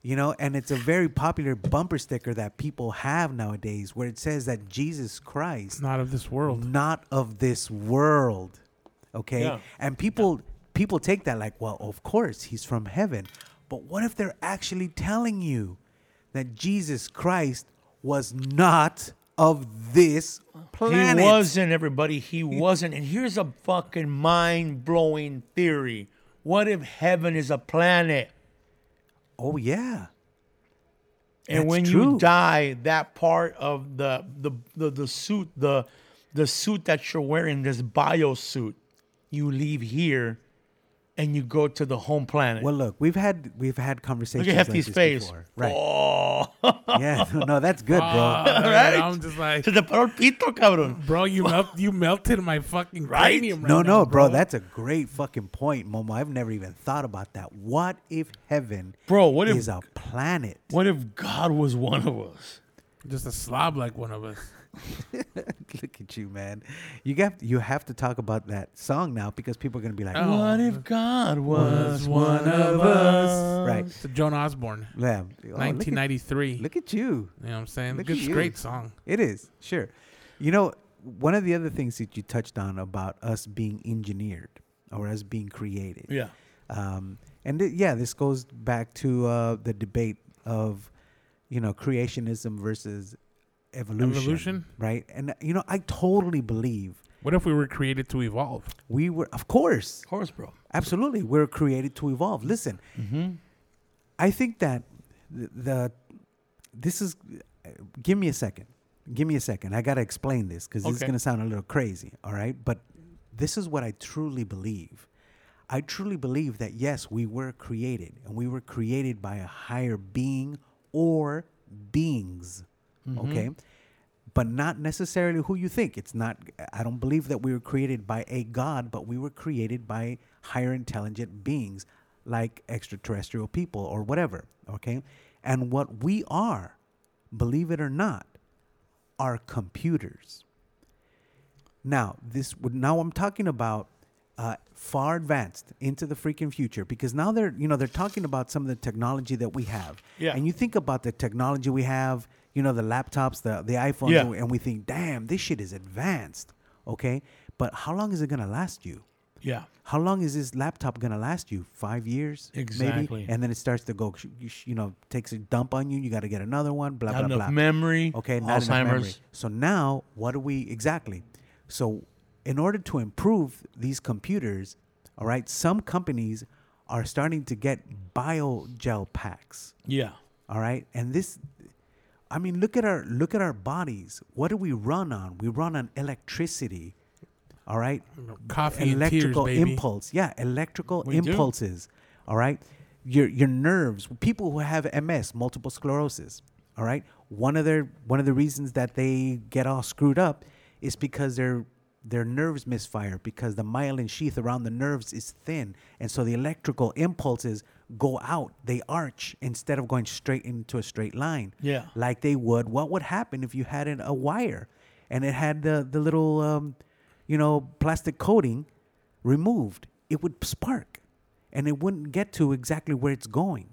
you know, and it's a very popular bumper sticker that people have nowadays, where it says that Jesus Christ, not of this world. not of this world, okay, Yeah. and people people take that like, well, of course he's from heaven, but what if they're actually telling you that Jesus Christ was not of this planet? He wasn't, everybody. He wasn't. And here's a fucking mind blowing theory. What if heaven is a planet? Oh yeah. And That's when true. you die, that part of the, the the the suit, the the suit that you're wearing, this bio suit, you leave here and you go to the home planet. Well, look, we've had we've had conversations. Look at like Hefty's this face. before. right? Oh, Yeah, no, no, that's good, bro. Right? I'm just like, se te paró pito, cabrón. bro, you melt, you melted my fucking Right? cranium. Right no, now, no, bro, that's a great fucking point, Momo. I've never even thought about that. What if heaven, Bro, what if is a planet? what if God was one of us? just a slob like one of us. Look at you, man. You got you have to talk about that song now because people are gonna be like, Oh. What if God was, Was one of us? right? It's a Joan Osborne, Yeah. Oh, look, at, 1993. look at you. you know what I'm saying? look Good, at you. great song. It is sure. You know, one of the other things that you touched on about us being engineered or us being created. Yeah. Um, and th- yeah, this goes back to uh, the debate of, you know, creationism versus evolution. Evolution? right? And you know, I totally believe What if we were created to evolve? we were, of course, Of course, bro. absolutely, we're created to evolve. Listen, I think that the, the this is. uh, Give me a second. Give me a second. I gotta explain this because this is gonna sound a little crazy. All right, but this is what I truly believe. I truly believe that yes, we were created, and we were created by a higher being or beings. Okay, but not necessarily who you think. It's not. I don't believe that we were created by a god, but we were created by higher intelligent beings, like extraterrestrial people or whatever. Okay, and what we are, believe it or not, are computers. Now, this would now I'm talking about uh, far advanced into the freaking future because now they're you know they're talking about some of the technology that we have. Yeah. And you think about the technology we have, you know, the laptops, the the iPhones, Yeah. and we- think, damn, this shit is advanced. Okay, but how long is it gonna last you? Yeah. How long is this laptop gonna last you? Five years, Exactly. maybe, and then it starts to go, you, you know, takes a dump on you. You got to get another one. Blah Not blah enough blah. memory. Okay, not Alzheimer's. enough memory. So now, what do we exactly? So, in order to improve these computers, all right, some companies are starting to get bio gel packs. Yeah. All right, and this, I mean, look at our look at our bodies. What do we run on? We run on electricity. All right, Coffee and tears, electrical baby. impulse. Yeah, electrical We do. impulses. All right, your your nerves. People who have MS, multiple sclerosis. All right, one of their one of the reasons that they get all screwed up is because their their nerves misfire because the myelin sheath around the nerves is thin, and so the electrical impulses go out. They arch instead of going straight into a straight line. Yeah. like they would. What would happen if you had an, a wire and it had the the little um, you know, plastic coating removed, it would spark and it wouldn't get to exactly where it's going.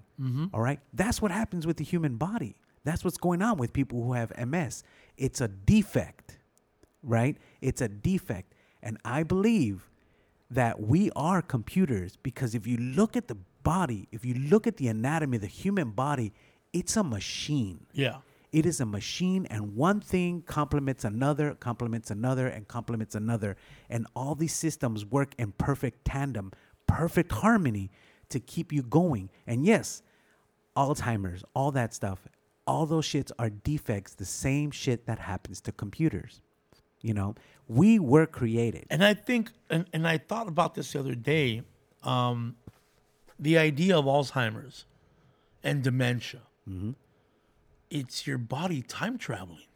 All right. That's what happens with the human body. That's what's going on with people who have MS. It's a defect, right? It's a defect. And I believe that we are computers because if you look at the body, if you look at the anatomy of the human body, it's a machine. Yeah. It is a machine, and one thing complements another, complements another, and complements another. And all these systems work in perfect tandem, perfect harmony to keep you going. And yes, Alzheimer's, all that stuff, all those shits are defects, the same shit that happens to computers. You know, we were created. And I think, and, and I thought about this the other day, um, the idea of Alzheimer's and dementia. Mm-hmm. It's your body time traveling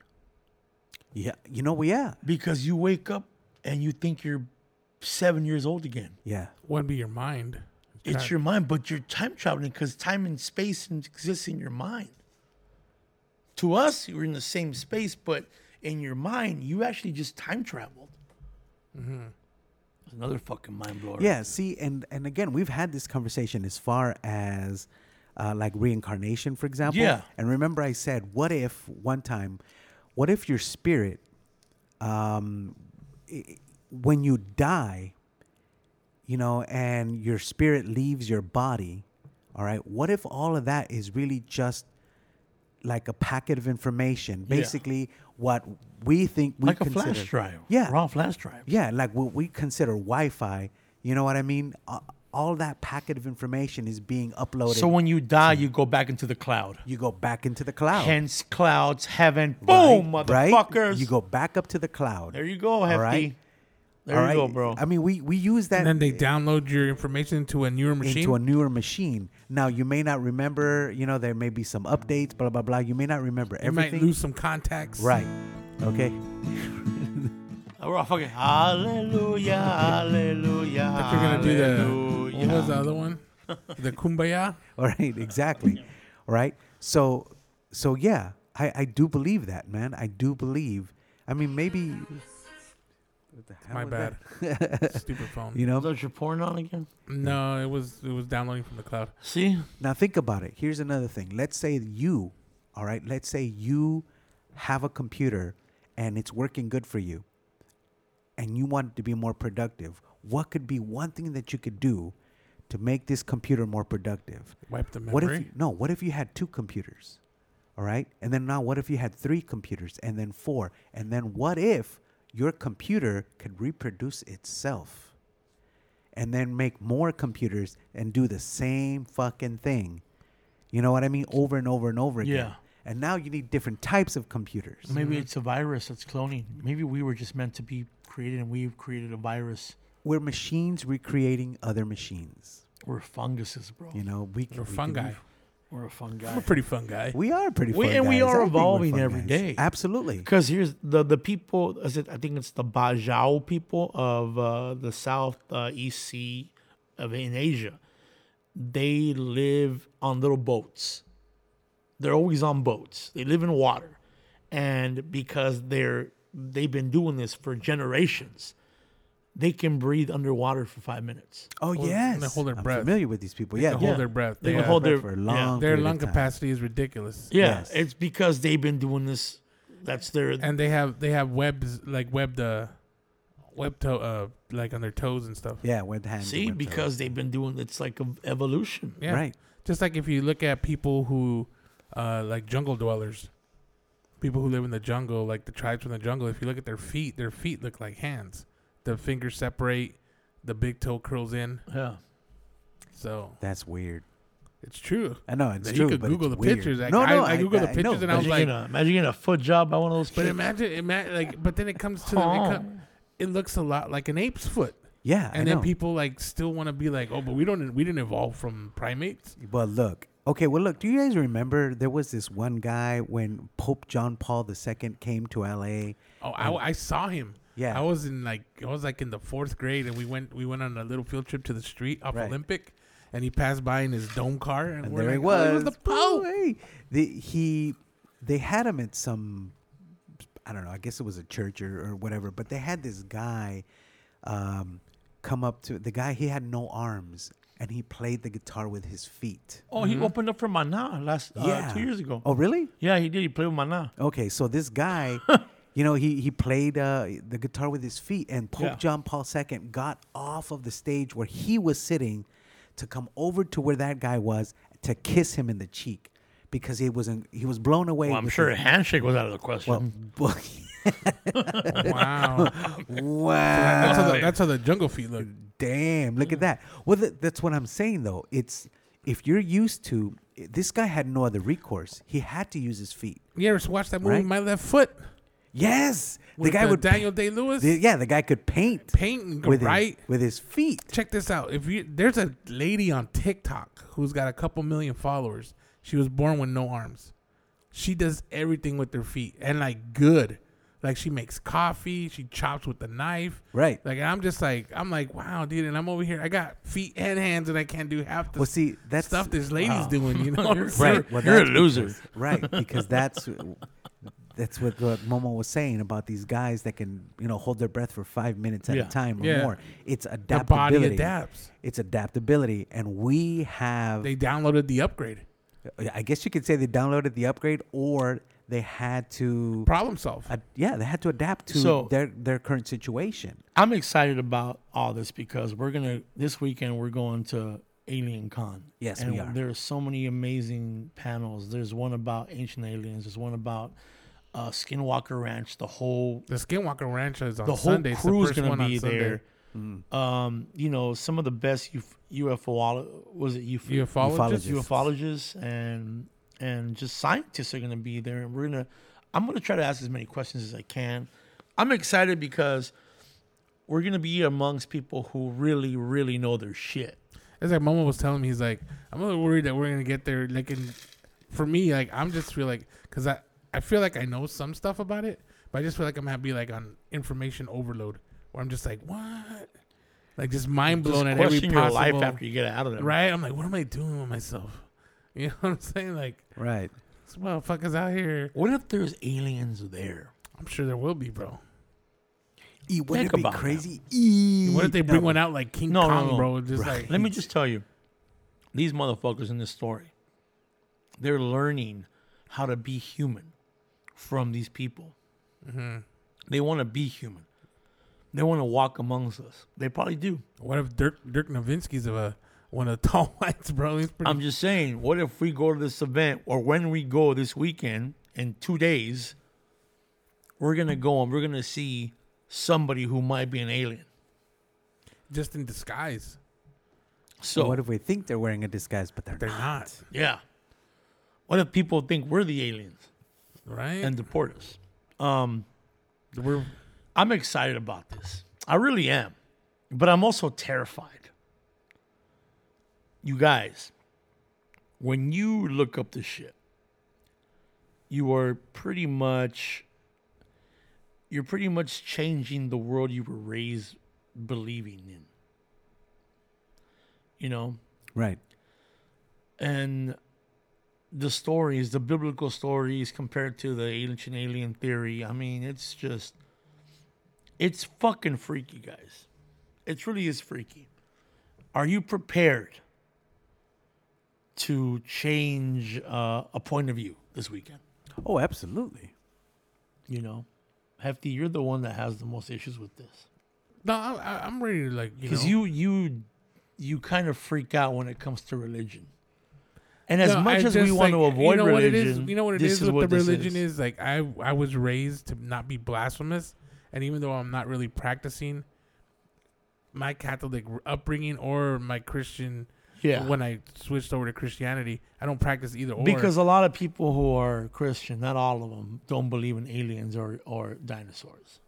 Yeah, you know, yeah, because you wake up and you think you're seven years old again. yeah. Wouldn't be your mind. It's your mind, but you're time traveling because time and space exists in your mind. To us, you're in the same space, but in your mind, you actually just time traveled. It's another fucking mind blower. Yeah, see, and and again, we've had this conversation as far as uh, like reincarnation, for example. Yeah. And remember, I said, what if one time, what if your spirit, um, i- when you die, you know, and your spirit leaves your body, all right. What if all of that is really just like a packet of information, Yeah. basically what we think we like a flash drive. Yeah, raw flash drive. yeah, like what we consider Wi-Fi. You know what I mean? Uh, all that packet of information is being uploaded. So when you die, you go back into the cloud. you go back into the cloud, Hence, clouds, heaven. right? Boom, Right? motherfuckers. You go back up to the cloud. There you go, hefty. All right? There All you right? go, bro. I mean, we we use that And then they download your information to a newer machine. into a newer machine. Now you may not remember. You know, there may be some updates. Blah blah blah. You may not remember you might everything. lose some contacts. Right. Okay. We're all fucking hallelujah, hallelujah. Like you're gonna do the hallelujah. what was the other one? the kumbaya. All right, exactly. All right. So so yeah, I, I do believe that, man. I do believe. I mean maybe what the hell My was bad. that? Stupid phone. You Is know? that your porn on again? No, it was it was downloading from the cloud. See? Now think about it. Here's another thing. Let's say you, all right, let's say you have a computer and it's working good for you and you want it to be more productive. What could be one thing that you could do to make this computer more productive? Wipe the memory. What if you, no? What if you had two computers, all right? And then now, what if you had three computers, and then four, and then what if your computer could reproduce itself, and then make more computers and do the same fucking thing? You know what I mean? Over and over and over again. Yeah. And now you need different types of computers. Maybe mm-hmm. it's a virus that's cloning. Maybe we were just meant to be created and we've created a virus. We're machines recreating other machines. We're funguses, bro. You know, we You're a we fun can- guy. We're a fun I'm guy. a pretty fun guy. We are a pretty We- fun and we are I evolving fun every guys. day. Absolutely. Because here's the the people. Is it? I think it's the Bajau people of uh, the South uh, East Sea of in Asia. They live on little boats. They're always on boats. They live in water, and because they're they've been doing this for generations, they can breathe underwater for five minutes. Oh Hold- yes, they hold their I'm breath. familiar with these people. They Yeah, can yeah. hold their breath. They They can are- hold their for a yeah. long their period of lung time. capacity is ridiculous. Yeah, Yes. it's because they've been doing this. That's their And they have they have webs like webbed uh web toe uh like on their toes and stuff. Yeah, with hands. and see with toes. because they've been doing. It's like a evolution. Yeah. right. Just like if you look at people who uh like jungle dwellers. People who live in the jungle, like the tribes from the jungle, if you look at their feet, their feet look like hands. The fingers separate, the big toe curls in. Yeah. So That's weird. it's true. I know it's You true. could but Google it's the weird. pictures. Like, no, no, I- I Googled the know, pictures and I was Imagine, like- getting a, imagine getting a foot job by one of those. But kids. imagine, imagine like, but then it comes to the, it, Oh. co- it looks a lot like an ape's foot, yeah, and I then know. people like still want to be like, oh, but we don't, we didn't evolve from primates. But look, okay. Well, look. Do you guys remember there was this one guy when Pope John Paul II came to L.A. Oh, I, I saw him. Yeah. I was in like I was like in the fourth grade, and we went we went on a little field trip to the street off Right. Olympic, and he passed by in his dome car, and, and we're there like, he was. Oh, it was the Oh, Pope. hey. The, he, they had him at some, I don't know. I guess it was a church or, or whatever. But they had this guy, um, come up to the guy. He had no arms, and he played the guitar with his feet. oh, he opened up for Mana last uh, yeah. two years ago. Oh, really? Yeah, he did. He played with Mana. Okay, so this guy, you know, he he played uh, the guitar with his feet, and Pope Yeah. John Paul II got off of the stage where he was sitting to come over to where that guy was to kiss him in the cheek because he wasn't he was blown away. Well, I'm with sure a handshake was out of the question. well, Wow. wow. that's, how the, that's how the jungle feet look. Damn, look at that. Well, th- that's what I'm saying though. It's if you're used to this guy had no other recourse. He had to use his feet. You ever watch that movie, Right. My Left Foot? Yes, the guy uh, would Daniel Day Lewis. yeah, the guy could paint Paint with right. his, with his feet. Check this out. If you there's a lady on TikTok who's got a couple million followers. She was born with no arms. She does everything with her feet and like good. Like she makes coffee, she chops with the knife. Right. Like I'm just like I'm like wow, dude, and I'm over here. I got feet and hands, and I can't do half the Well, see, that's stuff this lady's doing. You know, what I'm right. Well, You're a loser. because- right, because that's that's what, what Momo was saying about these guys that can you know hold their breath for five minutes at Yeah. a time or Yeah. more. It's adaptability. The body adapts. It's adaptability, and we have. They downloaded the upgrade. I guess you could say they downloaded the upgrade, or they had to. Problem solve. yeah, they had to adapt to So- their their current situation. I'm excited about all this because we're gonna this weekend we're going to Alien Con. Yes, and we are. There's so many amazing panels. There's one about ancient aliens. There's one about uh, Skinwalker Ranch. The whole The Skinwalker Ranch is on the whole Sunday. It's the crew's gonna be Sunday. there. Um, you know, some of the best Uf- UFO was it UFO Ufologists. Ufologists. ufologists and and just scientists are going to be there and we're going to i'm going to try to ask as many questions as i can i'm excited because we're going to be amongst people who really really know their shit It's like Momo was telling me, he's like, I'm a little worried that we're gonna get there. Like, in, for me, like, I'm just feel like, cause I, I feel like I know some stuff about it, but I just feel like I'm gonna be like on information overload, where I'm just like, what, like just mind blown Just at every question your life after you get out of there right? I'm like, what am I doing with myself? You know what I'm saying? Like, Right. this motherfuckers out here. what if there's aliens there I'm sure there will be, bro. E, wouldn't Think it be crazy? E, What if they no, bring one out like King No, no, Kong, no. bro? Just Right. like, let me just tell you these motherfuckers in this story they're learning how to be human from these people Mm-hmm. they want to be human they want to walk amongst us they probably do what if Dirk Dirk Nowitzki's of a one of the tall whites, bro? Pretty I'm just saying, what if we go to this event or when we go this weekend in two days, we're gonna go and we're gonna see somebody who might be an alien. just in disguise. So what if we think they're wearing a disguise, but they're, They're not? not, yeah. What if people think we're the aliens right? and deport us? Um, we're I'm excited about this. I really am. But I'm also terrified. You guys, when you look up the shit, you are pretty much you're pretty much changing the world you were raised believing in. You know, Right. and the stories, the biblical stories compared to the ancient alien theory, I mean, it's just it's fucking freaky, guys. It really is freaky. Are you prepared to change uh, a point of view this weekend? Oh, absolutely. You know, Hefty, you're the one that has the most issues with this no. I, I- I'm ready to like you because know. you you you kind of freak out when it comes to religion. And as No, much I as we want to like, avoid you know religion, what it is. You know what it this is, what the religion is. is. Like I I was raised to not be blasphemous, and even though I'm not really practicing my Catholic upbringing or my Christian, Yeah. when I switched over to Christianity, I don't practice either or. Because a lot of people who are Christian, not all of them, don't believe in aliens or, or dinosaurs.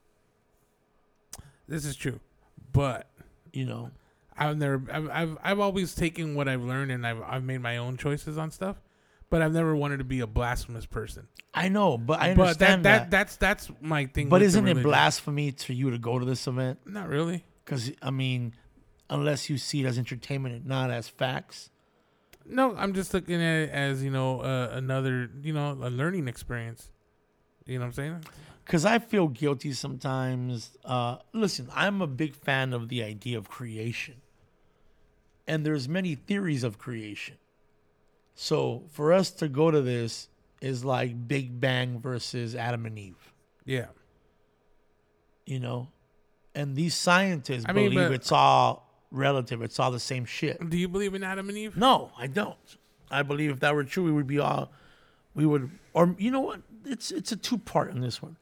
this is true, but You know, I've never I've, I've I've always taken what I've learned and I've I've made my own choices on stuff, but I've never wanted to be a blasphemous person. I know, but I but understand that, that. that that's that's my thing. but with the isn't it religion. blasphemy to you to go to this event? Not really. Because I mean, unless you see it as entertainment and not as facts. No, I'm just looking at it as you know uh, another you know a learning experience. You know what I'm saying? Because I feel guilty sometimes. Uh, listen, I'm a big fan of the idea of creation, and there's many theories of creation. So for us to go to this is like Big Bang versus Adam and Eve. Yeah. you know and these scientists I mean, believe it's all relative. It's all the same shit. Do you believe in Adam and Eve? No, I don't. I believe if that were true, we would be all, we would, or you know what? It's it's a two part in this one.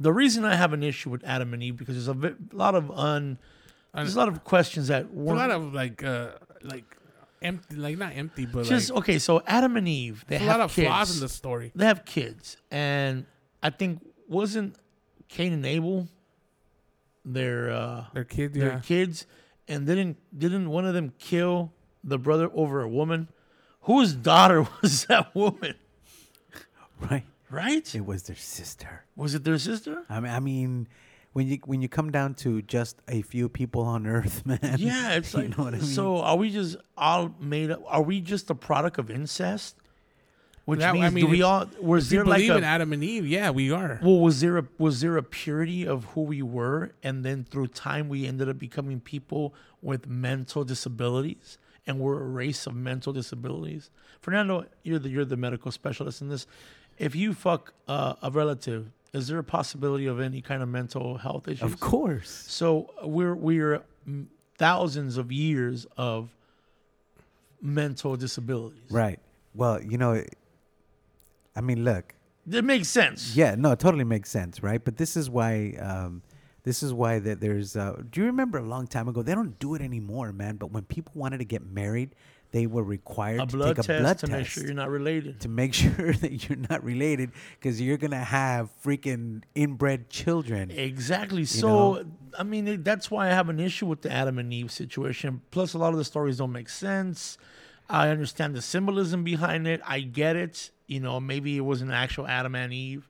The reason I have an issue with Adam and Eve because there's a lot of un, there's a lot of questions that There's weren't a lot of like, uh, like empty, like not empty, but just like okay. So Adam and Eve, they there's a have lot of kids. flaws in the story. They have kids, and I think wasn't Cain and Abel their uh, Their kids, their yeah. kids, and didn't didn't one of them kill the brother over a woman? Whose daughter was that woman? Right. Right? It was their sister. Was it their sister? I mean, I mean, when you when you come down to just a few people on Earth, man. Yeah, it's you like know what I mean. so. Are we just all made up? Are we just a product of incest? Which That- I mean, do we all was If you there like believe a in Adam and Eve, yeah, we are. well was there a was there a purity of who we were, and then through time we ended up becoming people with mental disabilities, and we're a race of mental disabilities. Fernando, you're the you're the medical specialist in this. If you fuck uh, a relative, is there a possibility of any kind of mental health issues? of course. So we're we're mm, thousands of years of mental disabilities. Right. Well, you know, I mean, look. It makes sense. Yeah, no, it totally makes sense, right? But this is why um, this is why that there's. Uh, do you remember a long time ago? They don't do it anymore, man. But when people wanted to get married, they were required A to take a test blood to test make sure you're not related. to make sure that you're not related because you're gonna have freaking inbred children. Exactly. So, know? I mean, that's why I have an issue with the Adam and Eve situation. Plus, a lot of the stories don't make sense. I understand the symbolism behind it. I get it. You know, maybe it was an actual Adam and Eve.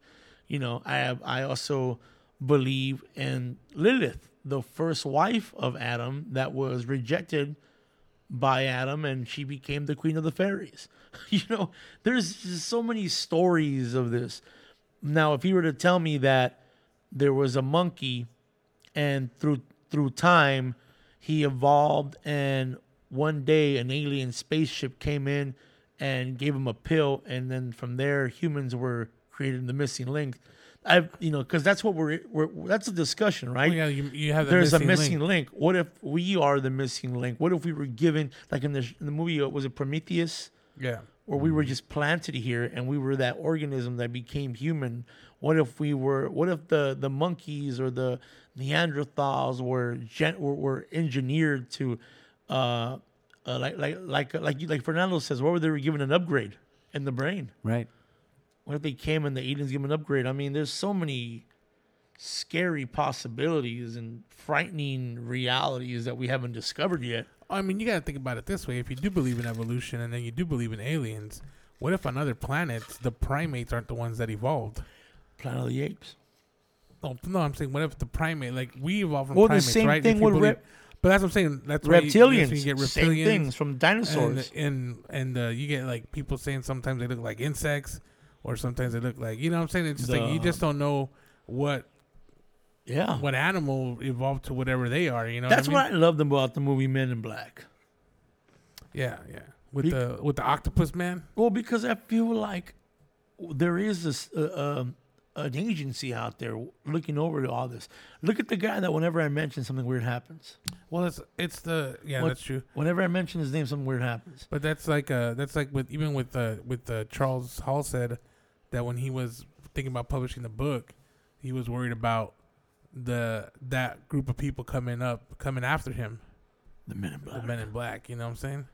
You know, I have, I also believe in Lilith, the first wife of Adam that was rejected by Adam and she became the queen of the fairies. you know, there's so many stories of this. Now, if you were to tell me that there was a monkey and through through time he evolved and one day an alien spaceship came in and gave him a pill and then from there humans were created the missing link. I you know cuz that's what we're, we're that's a discussion, right? Oh, yeah, you, you have the there's missing a missing link. link. What if we are the missing link? What if we were given like in the in the movie uh, was it Prometheus Yeah, where we were just planted here and we were that organism that became human? What if we were what if the the monkeys or the Neanderthals were gen, were, were engineered to uh, uh like like like like like Fernando says what were they were given an upgrade in the brain? Right. What if they came and the aliens give them an upgrade? I mean, there's so many scary possibilities and frightening realities that we haven't discovered yet. I mean, you got to think about it this way: if you do believe in evolution and then you do believe in aliens, what if on other planets the primates aren't the ones that evolved? Planet of the Apes. No, no, I'm saying what if the primate, like we evolved from Well, the same right? thing with believe- rep- but that's what I'm saying. That's why you- Reptilians. you get Same things from dinosaurs. and and and uh, you get like people saying sometimes they look like insects, or sometimes they look like you know what I'm saying. It's just like you just don't know what yeah. what animal evolved to whatever they are. You know, That's what I what mean? I loved about the movie Men in Black. Yeah, yeah. With Be- the with the octopus man. Well, because I feel like there is this uh, um, an agency out there looking over to all this. Look at the guy that whenever I mention something weird happens. Well, it's it's the yeah, What- that's true. Whenever I mention his name, something weird happens. But that's like uh that's like with even with uh with uh, Charles Hall said that when he was thinking about publishing the book, he was worried about the that group of people coming up coming after him, The Men in black. the Men in Black. You know what I'm saying?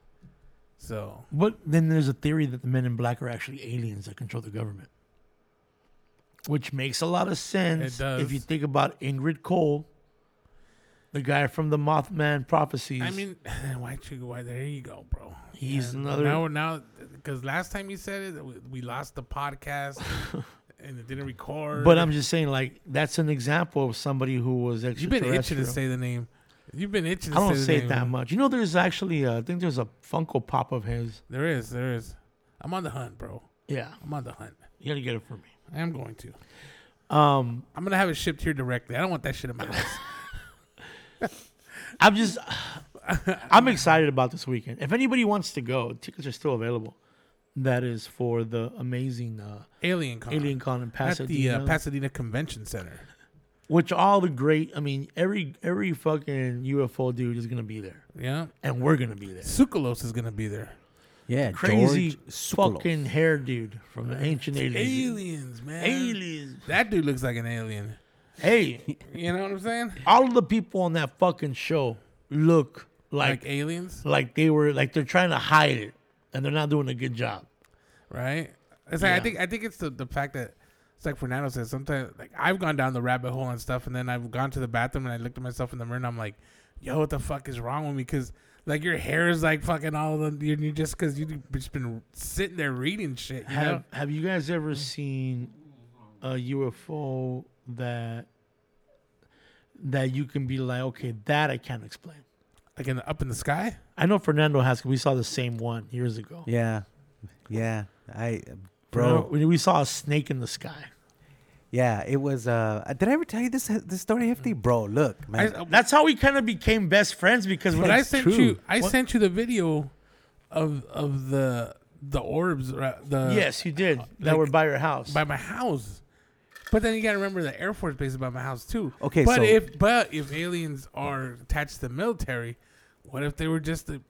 So But then there's a theory that the Men in Black are actually aliens that control the government, which makes a lot of sense It does. if you think about Indrid Cold, the guy from the Mothman prophecies. I mean, why you why there you go, bro. He's And another- now now because last time you said it, we, we lost the podcast and it didn't record. but I'm just saying, like that's an example of somebody who was you've been itching to say the name. You've been itching. I don't say, say it that much. You know, there's actually, uh, I think there's a Funko Pop of his. There is, there is. I'm on the hunt, bro. Yeah, I'm on the hunt. you gotta get it for me. I am going to. Um, I'm gonna have it shipped here directly. I don't want that shit in my house. I'm just, I'm excited about this weekend. If anybody wants to go, tickets are still available. That is for the amazing uh, Alien Con. Alien Con in at Pasadena. the uh, Pasadena Convention Center. Which all the great, I mean, every every fucking UFO dude is gonna be there, Yeah. and we're gonna be there. Tsoukalos is gonna be there. Yeah, Crazy fucking hair dude from the ancient aliens. Aliens, man. Aliens. That dude looks like an alien. Hey, You know what I'm saying? all of the people on that fucking show look Like, like aliens, like they were like they're trying to hide it, and they're not doing a good job. right? It's like I think I think it's the, the fact that it's like Fernando says sometimes like I've gone down the rabbit hole and stuff, and then I've gone to the bathroom and I looked at myself in the mirror and I'm like, yo, what the fuck is wrong with me? Because like your hair is like fucking all of the you you just because you've just been sitting there reading shit. You know? Have Have you guys ever seen a UFO that that you can be like, okay, that I can't explain? Like in the, up in the sky. I know Fernando has. We saw the same one years ago. Yeah, yeah. I, bro. we, we saw a snake in the sky. Yeah, it was. Uh, uh did I ever tell you this this story, Hefty? Mm-hmm. Bro, look, man. I, uh, That's how we kind of became best friends because when I sent true. you I What? sent you the video of of the the orbs right, the yes, you did uh, that like- were by your house. by my house. But then you gotta remember the Air Force base is by my house too. Okay, but so- if but if aliens are attached to the military, what if they were just the,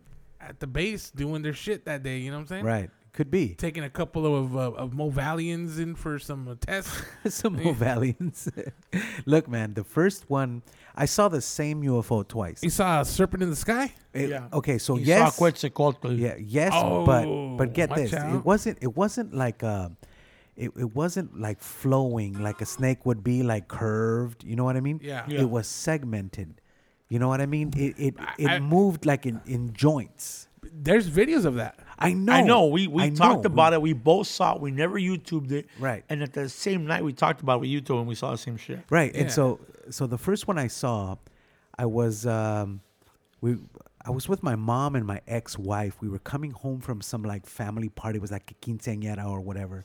at the base doing their shit that day? You know what I'm saying? right, could be Taking a couple of uh, of Movalians in for some uh, tests. some Movalians. look, man, the first one I saw the same UFO twice. you saw a serpent in the sky. It- Yeah. Okay, so You yes, saw Quetzalcoatl. yeah, yes, Oh, but but get this, out. it wasn't it wasn't like uh it, it wasn't like flowing like a snake would be like curved. You know what I mean? Yeah. Yeah. It was segmented. You know what I mean? It it, it I- moved like in, in joints. There's videos of that. I know. I know. We we I talked know. about it. We both saw it. We never YouTubed it. Right. And at the same night, we talked about it with YouTube and we saw the same shit. Right. And so so the first one I saw, I was um we I was with my mom and my ex-wife. We were coming home from some like family party. It was like a quinceañera or whatever,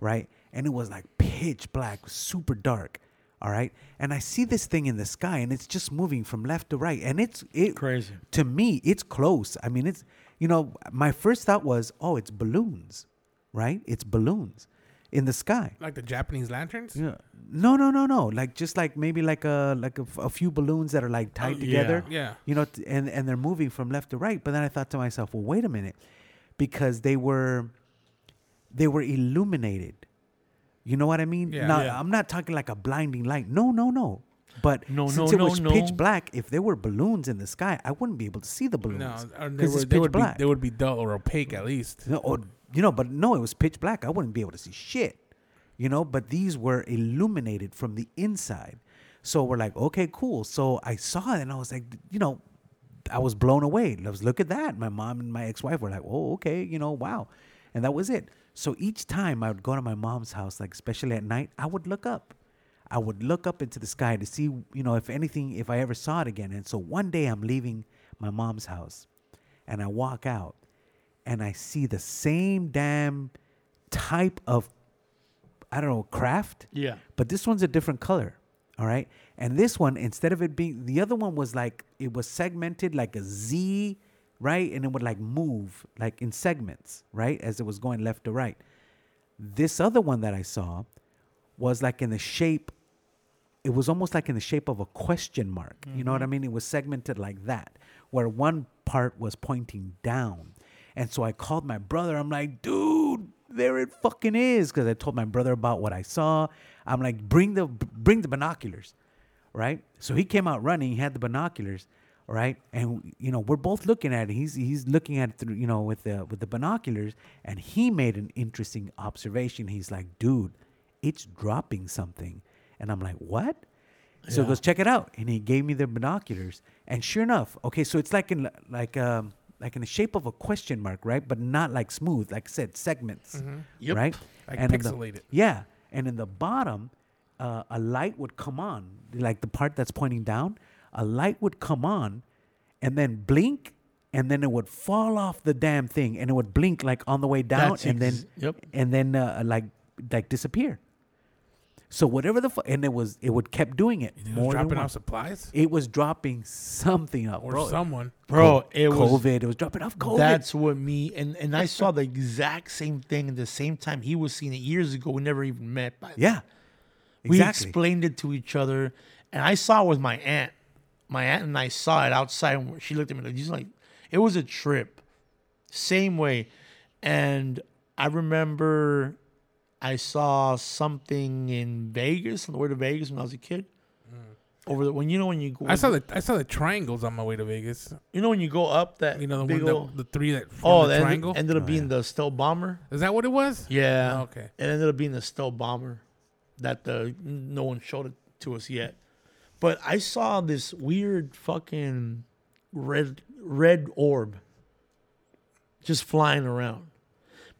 right? And it was like pitch black, super dark. All right. And I see this thing in the sky and it's just moving from left to right. And it's it Crazy. to me, it's close. I mean, it's you know, my first thought was, oh, it's balloons, right? It's balloons in the sky. Like the Japanese lanterns. Yeah. No, no, no, no. Like just like maybe like a like a, f- a few balloons that are like oh, tied Oh, together. yeah. Yeah. You know, t- and and they're moving from left to right. But then I thought to myself, well, wait a minute, because they were they were illuminated. You know what I mean? Yeah. now Yeah. I'm not talking like a blinding light. No, no, no. But No, since no, it was no. pitch black, if there were balloons in the sky, I wouldn't be able to see the balloons. No, uh, they, because were, they pitch would be black. they would be dull or opaque at least. No, or you know, but no, it was pitch black. I wouldn't be able to see shit. You know, but these were illuminated from the inside. So we're like, okay, cool. So I saw it and I was like, you know, I was blown away. I was look at that. My mom and my ex-wife were like, oh, okay, you know, wow. And that was it. So each time I would go to my mom's house, like especially at night, I would look up. I would look up into the sky to see, you know, if anything, if I ever saw it again. And so one day I'm leaving my mom's house and I walk out and I see the same damn type of, I don't know, craft. Yeah. But this one's a different color. All right. And this one, instead of it being, the other one was like, it was segmented like a Z, right? And it would like move like in segments, right? As it was going left to right. This other one that I saw was like in the shape, it was almost like in the shape of a question mark. You know what I mm-hmm. mean? It was segmented like that, where one part was pointing down. And so I called my brother. I'm like, dude, there it fucking is. Because I told my brother about what I saw. I'm like, bring the bring the binoculars, right? So he came out running. He had the binoculars, right? And you know, we're both looking at it. He's he's looking at it through, you know, with the with the binoculars, and he made an interesting observation. He's like, dude, it's dropping something, and I'm like, what? So he goes, check it out, and he gave me the binoculars, and sure enough, okay, so it's like in like um like in the shape of a question mark, right? But not like smooth, like I said, segments, Yep. right? Like the- pixelated. yeah, and in the bottom, uh, a light would come on, like the part that's pointing down. A light would come on, and then blink, and then it would fall off the damn thing, and it would blink like on the way down, That's and then yep. and then uh, like like disappear. So whatever the fu- and it was it would kept doing it It was more than dropping off supplies It was dropping something up, or bro. someone. Bro, Co- it was COVID. It was dropping off COVID. That's what me and and I saw the exact same thing at the same time he was seeing it years ago. We never even met. By then. yeah, we explained it to each other, and I saw it with my aunt. My aunt and I saw it outside. And she looked at me like, "She's like, it was a trip." Same way, and I remember I saw something in Vegas on the way to Vegas when I was a kid. Mm. Over the when you know when you go, I saw the I saw the triangles on my way to Vegas. you know when you go up that You know the big one old, that, the three that oh the that ended, triangle. ended up oh, being the stealth bomber. Is that what it was? Yeah. Oh, okay. It ended up being the stealth bomber that the no one showed it to us yet. But I saw this weird fucking red red orb just flying around.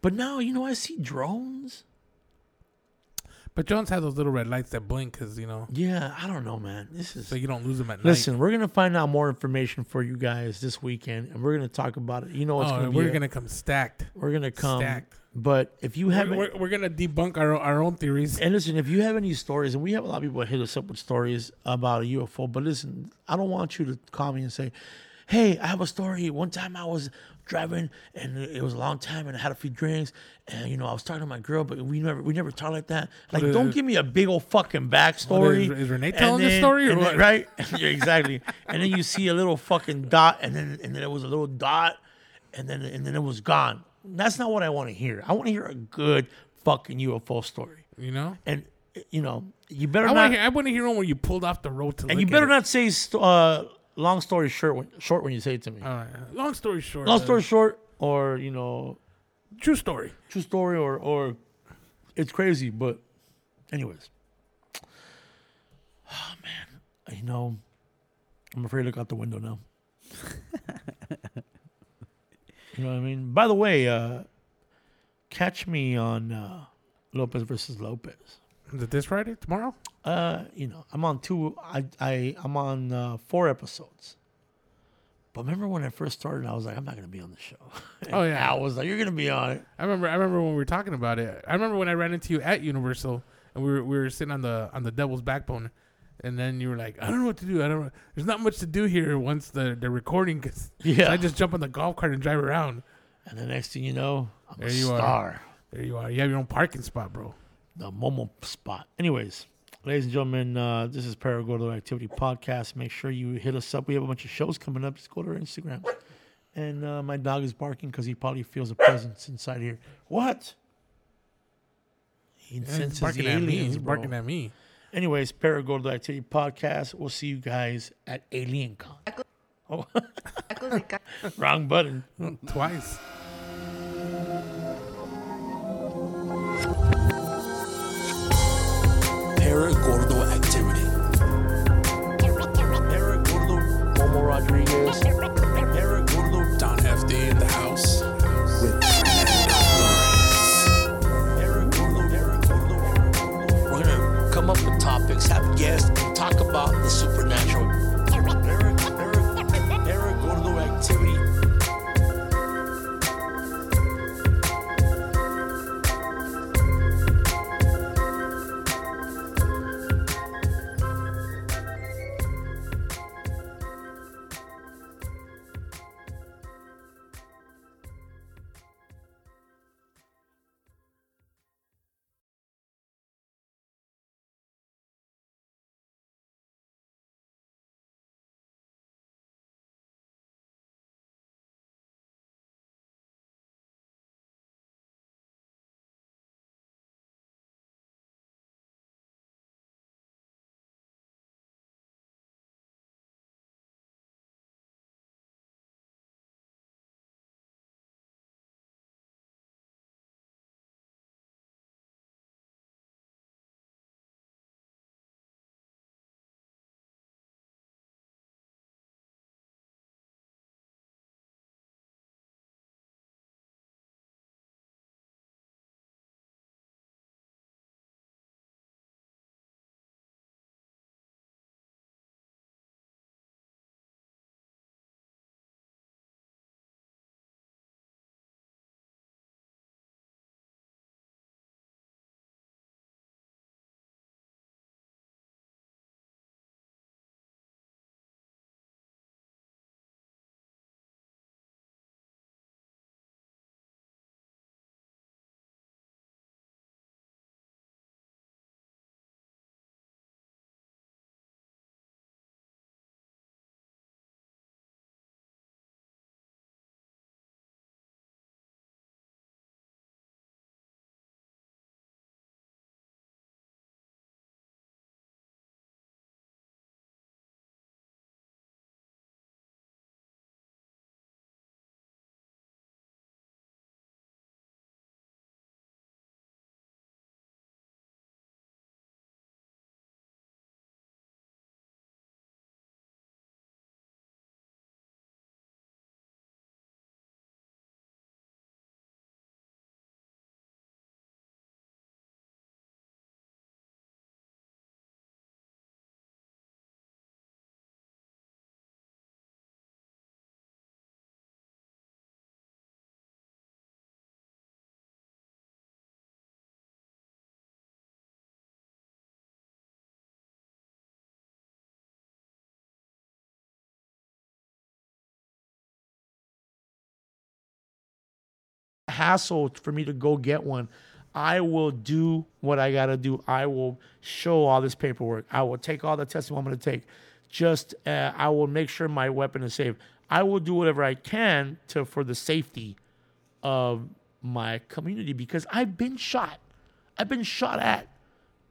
But now, you know, I see drones. But drones have those little red lights that blink because you know, Yeah, I don't know, man. This is so you don't lose them at night. Listen, we're gonna find out more information for you guys this weekend, and we're gonna talk about it. You know, what's Oh, gonna be we're a- gonna come stacked. we're gonna come. stacked. But if you We're, haven't, we're, we're gonna debunk our our own theories. And listen, if you have any stories, and we have a lot of people that hit us up with stories about a UFO, but listen, I don't want you to call me and say, "Hey, I have a story. One time I was driving, and it was a long time, and I had a few drinks, and you know I was talking to my girl, but we never we never talked like that. Like, What is don't give me a big old fucking backstory. What is- is Renee telling then- story or and then- what? right? yeah, exactly. and then you see a little fucking dot, and then and then it was a little dot, and then and then it was gone. That's not what I want to hear. I want to hear a good fucking UFO story You know, and you know you better I not want to hear. I want to hear one where you pulled off the road to. and you better not say uh, long story short when, short when you say it to me. All right. Long story short. long uh, story short, or you know, True story. true story, or or it's crazy. But anyways, oh man, you know, I'm afraid to look out the window now. you know what I mean? By the way, uh, catch me on uh, Lopez versus Lopez. Is it this Friday? Tomorrow? Uh, you know, I'm on two. I I I'm on uh, four episodes. But remember when I first started, I was like, I'm not gonna be on the show. Oh, yeah. I was like, you're gonna be on it. I remember. I remember when we were talking about it. I remember when I ran into you at Universal, and we were we were sitting on the on the Devil's Backbone, and then you were like, "I don't know what to do. I don't. know. There's not much to do here once the the recording. Cause Yeah. I just jump on the golf cart and drive around. And the next thing you know, I'm There a you are. star. There you are. You have your own parking spot, bro. The Momo spot. Anyways, ladies and gentlemen, uh, this is Paragordo Activity Podcast. Make sure you hit us up. We have a bunch of shows coming up. Just go to our Instagram. And uh, my dog is barking because he probably feels a presence inside here. What? He Yeah, senses he's barking the at me. aliens, He's bro. barking at me. Anyways, Paragordo Activity Podcast. We'll see you guys at Alien Con. Oh, wrong button. Twice. Paragordo activity. Paragordo, Momo Rodriguez. Paragordo, Don Hefty in the house. Topics, have guests, talk about the supernatural. Hassle for me to go get one. I will do what I gotta do. I will show all this paperwork. I will take all the testing I'm gonna take. Just uh, I will make sure my weapon is safe. I will do whatever I can to for the safety of my community because I've been shot. I've been shot at.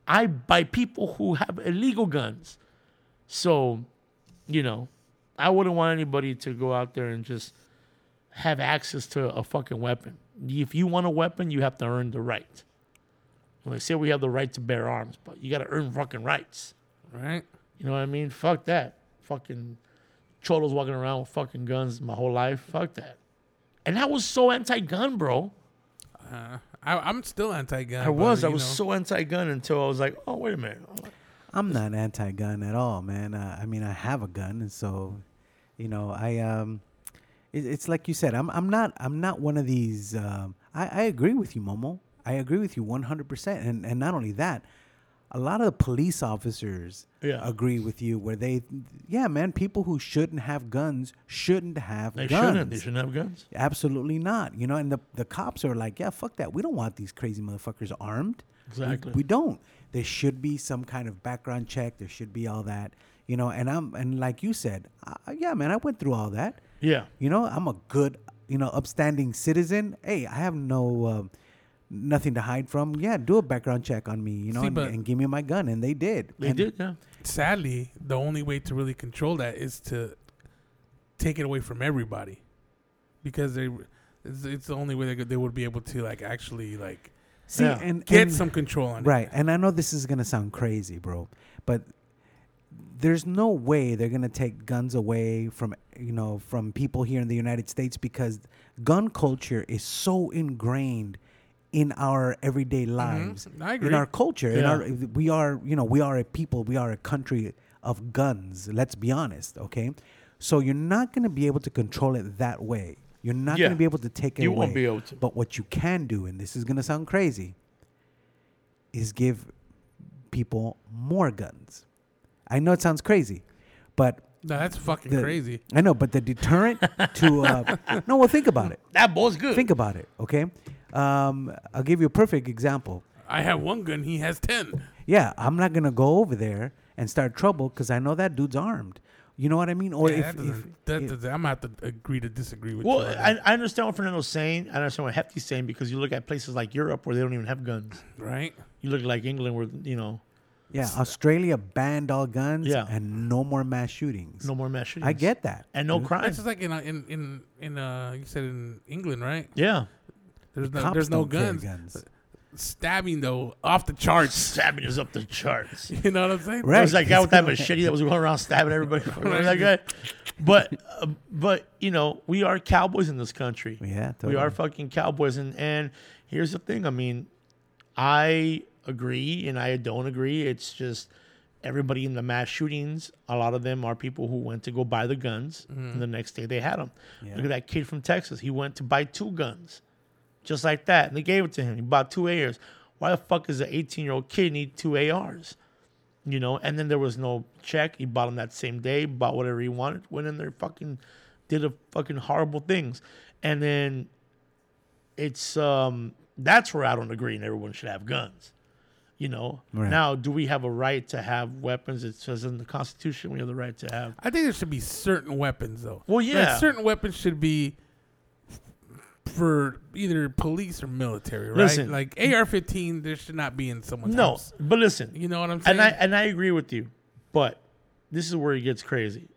I by people who have illegal guns. So, you know, I wouldn't want anybody to go out there and just have access to a fucking weapon. If you want a weapon, you have to earn the right. Well, they say we have the right to bear arms, but you got to earn fucking rights. Right? You know what I mean? Fuck that. Fucking cholos walking around with fucking guns my whole life. Fuck that. And I was so anti-gun, bro. Uh, I, I'm still anti-gun. I was. I was know, so anti-gun until I was like, oh wait a minute. I'm not anti-gun at all, man. Uh, I mean, I have a gun, and so, you know, I um, it, it's like you said. I'm I'm not I'm not one of these. Um, I I agree with you, Momo. I agree with you 100. percent And and not only that, a lot of the police officers Yeah. agree with you. Where they, yeah, man, people who shouldn't have guns shouldn't have They guns. shouldn't. They shouldn't have guns. Absolutely not. You know, and the the cops are like, yeah, fuck that. We don't want these crazy motherfuckers armed. We- Exactly. We, don't. There should be some kind of background check. There should be all that. You know, and I'm and like you said, uh, yeah, man, I went through all that. Yeah. You know, I'm a good, you know, upstanding citizen. Hey, I have no um nothing to hide from. Yeah, do a background check on me, you know, See, and, and give me my gun, and they did. They And- did. Yeah. sadly, the only way to really control that is to take it away from everybody, because they, it's, it's the only way they, could- they would be able to like actually like See, Yeah. and get and- some control on Right. it. And I know this is going to sound crazy, bro, but there's no way they're going to take guns away from, you know, from people here in the United States because gun culture is so ingrained in our everyday lives. Mm-hmm. In our culture, in our we are, you know, we are a people, we are a country of guns, let's be honest, okay? So you're not going to be able to control it that way. You're not Yeah. going to be able to take it You away. won't be able to. But what you can do, and this is going to sound crazy, is give people more guns. I know it sounds crazy, but No, that's fucking the, crazy. I know, but the deterrent to uh, no, well, think about it. That boy's good. Think about it. Okay, um, I'll give you a perfect example. I have one gun. He has ten. Yeah, I'm not gonna go over there and start trouble because I know that dude's armed. You know what I mean? Or Yeah, if, that if that if- doesn't- I'm gonna have to agree to disagree with well, you. on I, I understand what Fernando's saying. I understand what Hefty's saying because you look at places like Europe where they don't even have guns. right? You look like England where you know yeah, Australia banned all guns Yeah. and no more mass shootings. no more mass shootings. I get that. and no crime. It's just like in uh, in in in uh you said in England, right? Yeah, There's no Cops there's no don't carry guns. guns. Stabbing though off the charts. stabbing is up the charts. You know what I'm saying? Right. There was that guy with that machete that was going around stabbing everybody. Remember that guy? But uh, but you know we are cowboys in this country. Yeah, We are fucking cowboys, and and here's the thing. I mean, I agree and I don't agree. It's just everybody in the mass shootings. A lot of them are people who went to go buy the guns, and the next day they had them. Yeah. Look at that kid from Texas. He went to buy two guns, just like that, and they gave it to him. He bought two ARs. Why the fuck does an 18 year old kid need two ARs? You know, and then there was no check. He bought them that same day, bought whatever he wanted, went in there, fucking did a fucking horrible things. And then it's um that's where I don't agree and everyone should have guns. You know. Right. Now, do we have a right to have weapons? It says in the Constitution we have the right to have I think there should be certain weapons though. Well, Like, yeah. certain weapons should be for either police or military, right? Listen. like AR-15, there should not be in someone's house. No, house. but listen, You know what I'm saying? and I and I agree with you, but this is where it gets crazy.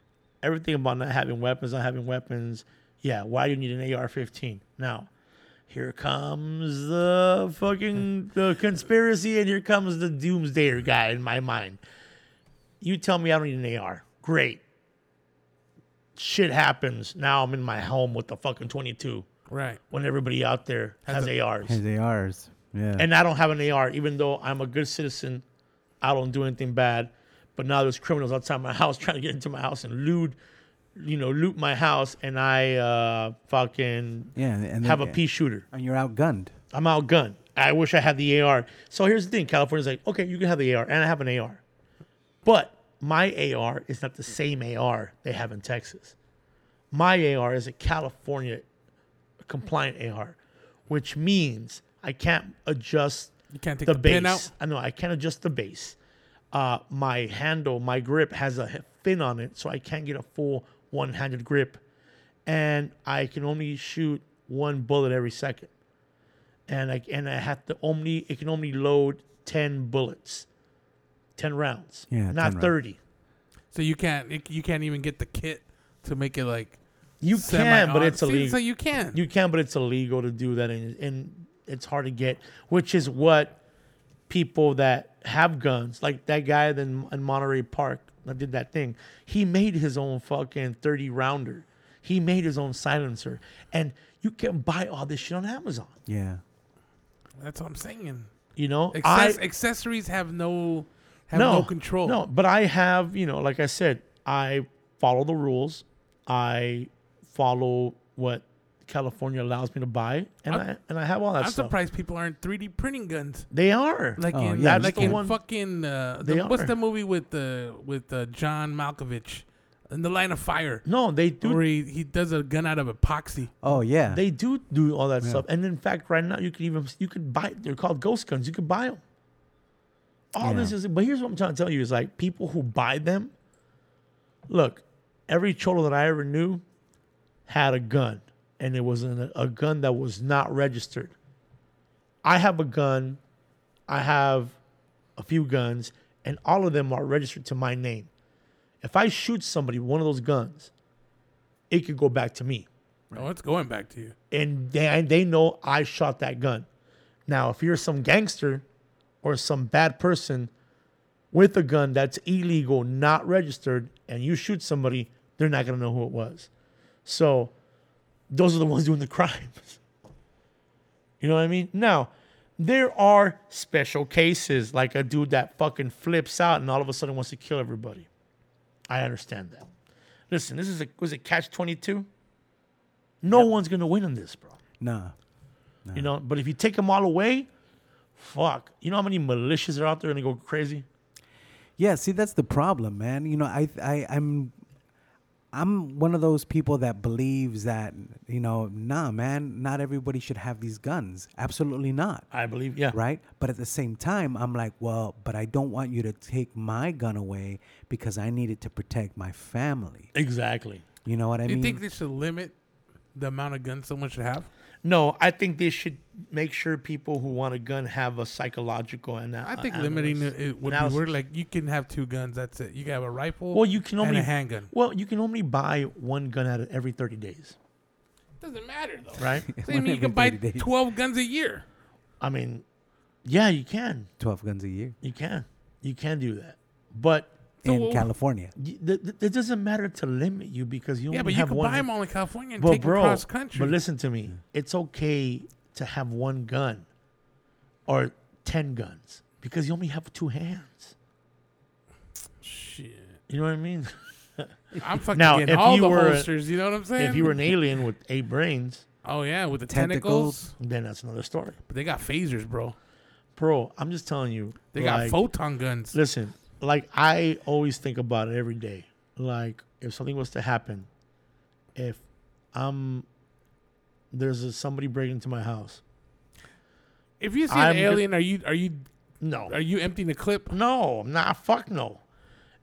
Everything about not having weapons, not having weapons. Yeah, why do you need an AR-15? Now, here comes the fucking the conspiracy, and here comes the doomsdayer guy in my mind. You tell me I don't need an AR. Great. Shit happens. Now I'm in my home with the fucking 22 right. when everybody out there has, Has a- ARs As they ours. Yeah. and I don't have an AR, even though I'm a good citizen. I don't do anything bad. But now there's criminals outside my house trying to get into my house and loot, you know, loot my house, and I uh, fucking yeah. And have a then- pea shooter. And you're outgunned. I'm outgunned. I wish I had the AR. So here's the thing: California's like, okay, you can have the AR, and I have an AR, but my AR is not the same AR they have in Texas. My AR is a California compliant AR, which means I can't adjust You can't take the, the, base. pin out. I know I can't adjust the base. Uh, my handle, my grip has a fin on it, so I can't get a full one-handed grip, and I can only shoot one bullet every second, and I and I have to only it can only load ten bullets, ten rounds, Yeah, 10 not rounds. thirty. So you can't it- you can't even get the kit to make it like You semi- can, but on- it's See, illegal. So you can. You can, but it's illegal to do that, and, and it's hard to get. Which is what people that have guns, like that guy then in Monterey Park that did that thing, he made his own fucking thirty rounder. He made his own silencer, and you can buy all this shit on Amazon. Yeah. That's what I'm saying. You know, Access- I accessories have no have no, control. No, but I have, you know, like I said, I follow the rules. I follow what California allows me to buy, and i I'm- and I have all that I'm stuff. surprised people aren't 3D printing guns. They are Like Oh, in, yeah, like the in one- fucking uh, They the, what's the movie with the with uh, John Malkovich in the Line of Fire no, they do. where he, he does a gun out of epoxy. Oh yeah. They do do all that stuff, and in fact, right now you can even you could buy. They're called ghost guns. You could buy them. All this is, but here's what I'm trying to tell you: is like people who buy them. Look, every cholo that I ever knew had a gun, and it was an, a gun that was not registered. I have a gun. I have a few guns, and all of them are registered to my name. If I shoot somebody with one of those guns, it could go back to me Oh, it's going back to you. and they they know I shot that gun. Now, if you're some gangster or some bad person with a gun that's illegal, not registered, and you shoot somebody, they're not gonna know who it was. So, those are the ones doing the crimes. You know what I mean? Now, there are special cases like a dude that fucking flips out and all of a sudden wants to kill everybody. I understand that. Listen, this is a was it catch twenty two? No one's gonna win in this, bro. nah. You know, but if you take them all away, fuck. You know how many militias are out there and they go crazy? Yeah, see that's the problem, man. You know, I I I'm I'm one of those people that believes that, you know, nah, man, not everybody should have these guns. Absolutely not. I believe, yeah. Right? But at the same time, I'm like, well, but I don't want you to take my gun away because I need it to protect my family. Exactly. You know what I Do you mean? think they should limit the amount of guns someone should have? No, I think they should make sure people who want a gun have a psychological and I think limiting it, it would be analysis. weird. Like you can have two guns. That's it. You can have a rifle. Well, you can and only a handgun. Well, you can only buy one gun out of every thirty days, Doesn't matter though. right? So, I mean, you can buy days. twelve guns a year. I mean, yeah, you can, 12 guns a year you can, you can do that, but So in what- California. th- th- it doesn't matter to limit you because you only Yeah, but you have can one. buy them all in California and Well, take them bro, cross country. But listen to me. It's okay to have one gun or 10 guns because you only have two hands. Shit. You know what I mean? I'm fucking Now, getting if all you the were- holsters. You know what I'm saying? if you were an alien with eight brains, oh yeah, with the Tentacles. tentacles. then that's another story. But they got phasers, bro. Bro, I'm just telling you. They got photon guns. Listen, like I always think about it every day. Like if something was to happen, if I'm there's a, somebody breaking into my house. If you see I'm an alien, are you are you No. are you emptying the clip? No, I'm not. Fuck no.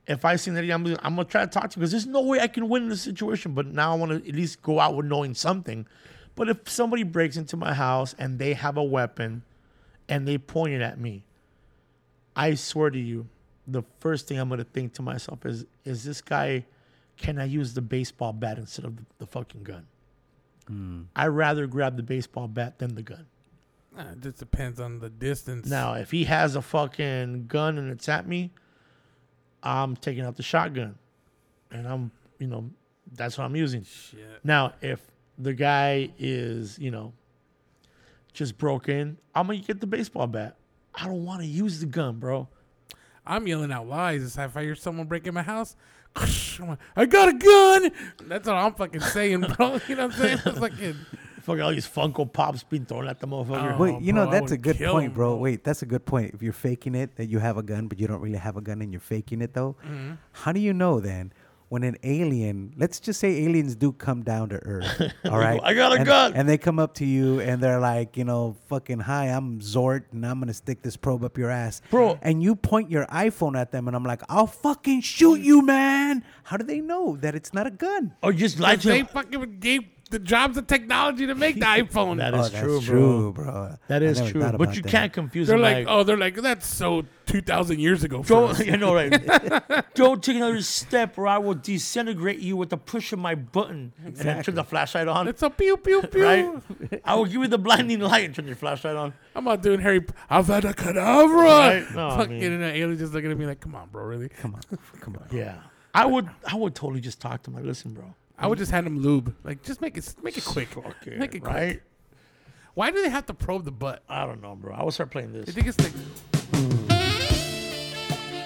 If I see that, I'm, I'm gonna try to talk to you because there's no way I can win in this situation. But now I want to at least go out with knowing something. But if somebody breaks into my house and they have a weapon, and they point it at me, I swear to you, the first thing I'm gonna think to myself is, is this guy? Can I use the baseball bat instead of the, the fucking gun? I'd rather grab the baseball bat than the gun. Uh, it just depends on the distance. Now, if he has a fucking gun and it's at me, I'm taking out the shotgun. And I'm, you know, that's what I'm using. Shit. Now, if the guy is, you know, just broke in, I'm going to get the baseball bat. I don't want to use the gun, bro. I'm yelling out lies. If I hear someone break in my house, I'm like, I got a gun. That's what I'm fucking saying, bro. You know what I'm saying? It's fucking. Fucking all these Funko Pops being thrown at the motherfucker. Oh. Wait, you bro, know that's a good point, him, bro. bro. Wait, that's a good point. If you're faking it that you have a gun, but you don't really have a gun and you're faking it though, Mm-hmm. how do you know then when an alien, let's just say aliens do come down to Earth, all right? "I got a and, gun." And they come up to you and they're like, you know, fucking, hi, I'm Zort and I'm going to stick this probe up your ass. Bro. And you point your iPhone at them and I'm like, I'll fucking shoot you, man. How do they know that it's not a gun? Oh, or just lie to They him. fucking gave the jobs of technology to make the iPhone. That Oh, is that's true, true, bro. bro. That I is never true. thought But about you that. can't confuse they're them. like, oh, they're like, that's so two thousand years ago. For Don't, you know, right? Don't take another step, or I will disintegrate you with the push of my button. And then turn the flashlight on. It's a pew pew pew. Right? I will give you the blinding light and turn your flashlight on. I'm not doing Harry. P- Avada Kedavra. Right? No, I Fucking mean- and an alien just looking at me like, come on, bro, really? Come on. Come on. Yeah. I would I would totally just talk to him. Like, listen, bro. I would just hand him lube. Like, just make it make it quick. Fuck it, Make it quick. right? Why do they have to probe the butt? I don't know, bro. I will start playing You this. think it's like,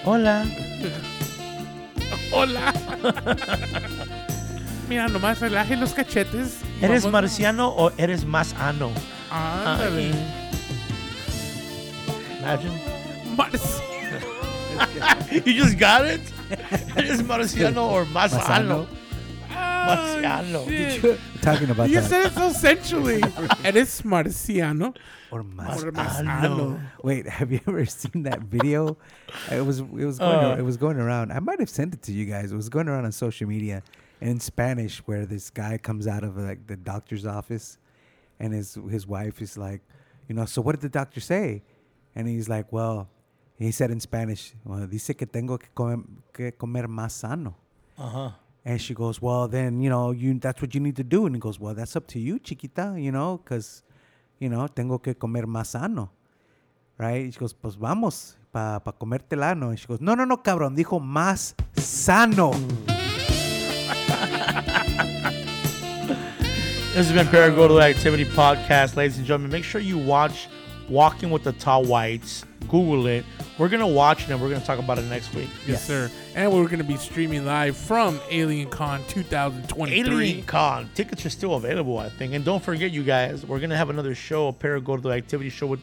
Hola. hola? Mira, nomás relaje los cachetes. y ¿Eres vamos- marciano o eres más ano? Ándale. Imagine. Marci- you just got it? ¿Eres marciano or más ano? Marciano? Marciano. Shit. Talking about that. You that. said it so sensually. Eres marciano. or Marciano. marciano. Wait, have you ever seen that video? It was it was going Uh. it was going around. I might have sent it to you guys. It was going around on social media and in Spanish where this guy comes out of like the doctor's office and his his wife is like, you know, so what did the doctor say? And he's like, well, he said in Spanish, well, dice que tengo que comer, que comer más sano. Uh-huh. And she goes, well, then, you know, you that's what you need to do. And he goes, well, that's up to you, chiquita, you know, because, you know, tengo que comer más sano. Right? She goes, pues vamos, para pa comértela, ¿no? And she goes, no, no, no, cabrón, dijo más sano. This has been Paragordo Activity Podcast, ladies and gentlemen. Make sure you watch Walking with the Tall Whites. Google it. We're gonna watch it and we're gonna talk about it next week. Yes, sir. And we're going to be streaming live from Alien Con 2023. Alien Con. Tickets are still available, I think. And don't forget, you guys, we're gonna have another show, a Paragordo Activity show with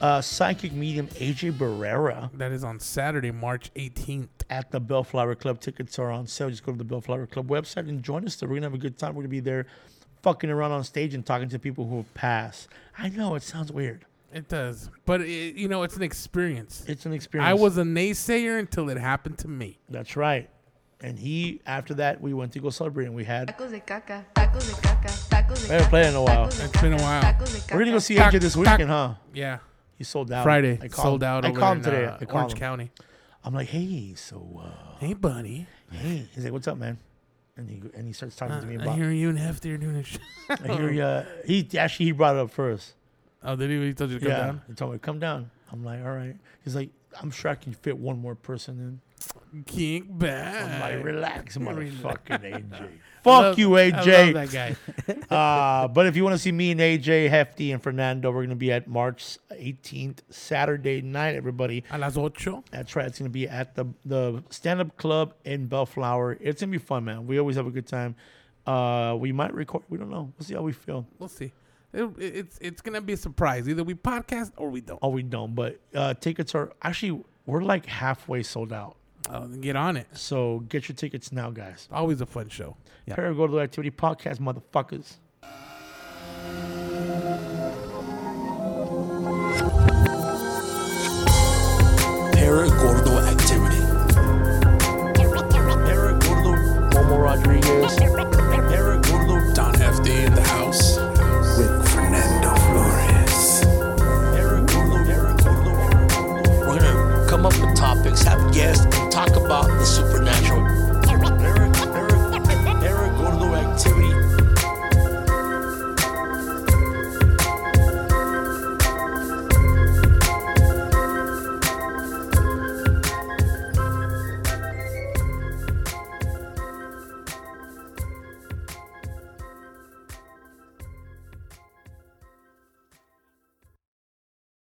uh, psychic medium AJ Barrera That is on Saturday, March 18th. at the Bellflower Club. Tickets are on sale. Just go to the Bellflower Club website and join us there. We're gonna have a good time. We're gonna be there, fucking around on stage and talking to people who have passed. I know it sounds weird. It does. But, it, you know, it's an experience. It's an experience. I was a naysayer until it happened to me. That's right. And he, after that, we went to go celebrate, and we had. Tacos de caca, tacos de caca, tacos de We haven't caca. played in a while. It's been a while. tacos de caca. We're gonna go see AJ this weekend, huh? Yeah. He sold out. Friday. I called sold out I called him there in, today. uh, I called Orange him. County. I'm like, hey, so, uh, Hey, buddy. hey, he's like, what's up, man? And he and he starts talking Uh, to me I hear you and Hefty are doing a show. I hear you. He actually he brought it up first. Oh, did he? He told you to come yeah, down? he told me come down. I'm like, all right. He's like, I'm sure I can fit one more person in. Kick back. I'm like, relax, motherfucking AJ. Fuck Love- you, I love AJ. that guy. Uh, but if you want to see me and AJ, Hefty, and Fernando, we're going to be at March 18th, Saturday night, everybody. A las ocho. That's right. It's going to be at the the stand up club in Bellflower. It's going to be fun, man. We always have a good time. Uh, we might record. We don't know. We'll see how we feel. We'll see. It, it's it's gonna be a surprise. Either we podcast or we don't. Oh, we don't. But uh, tickets are actually we're like halfway sold out. Oh, get on it. So get your tickets now, guys. Always a fun show. Yeah. Paragordo Activity Podcast, motherfuckers. Paragordo activity. Paragordo Momo Rodriguez. Paragordo Don Hefty in the house. topics, have guests, talk about the supernatural.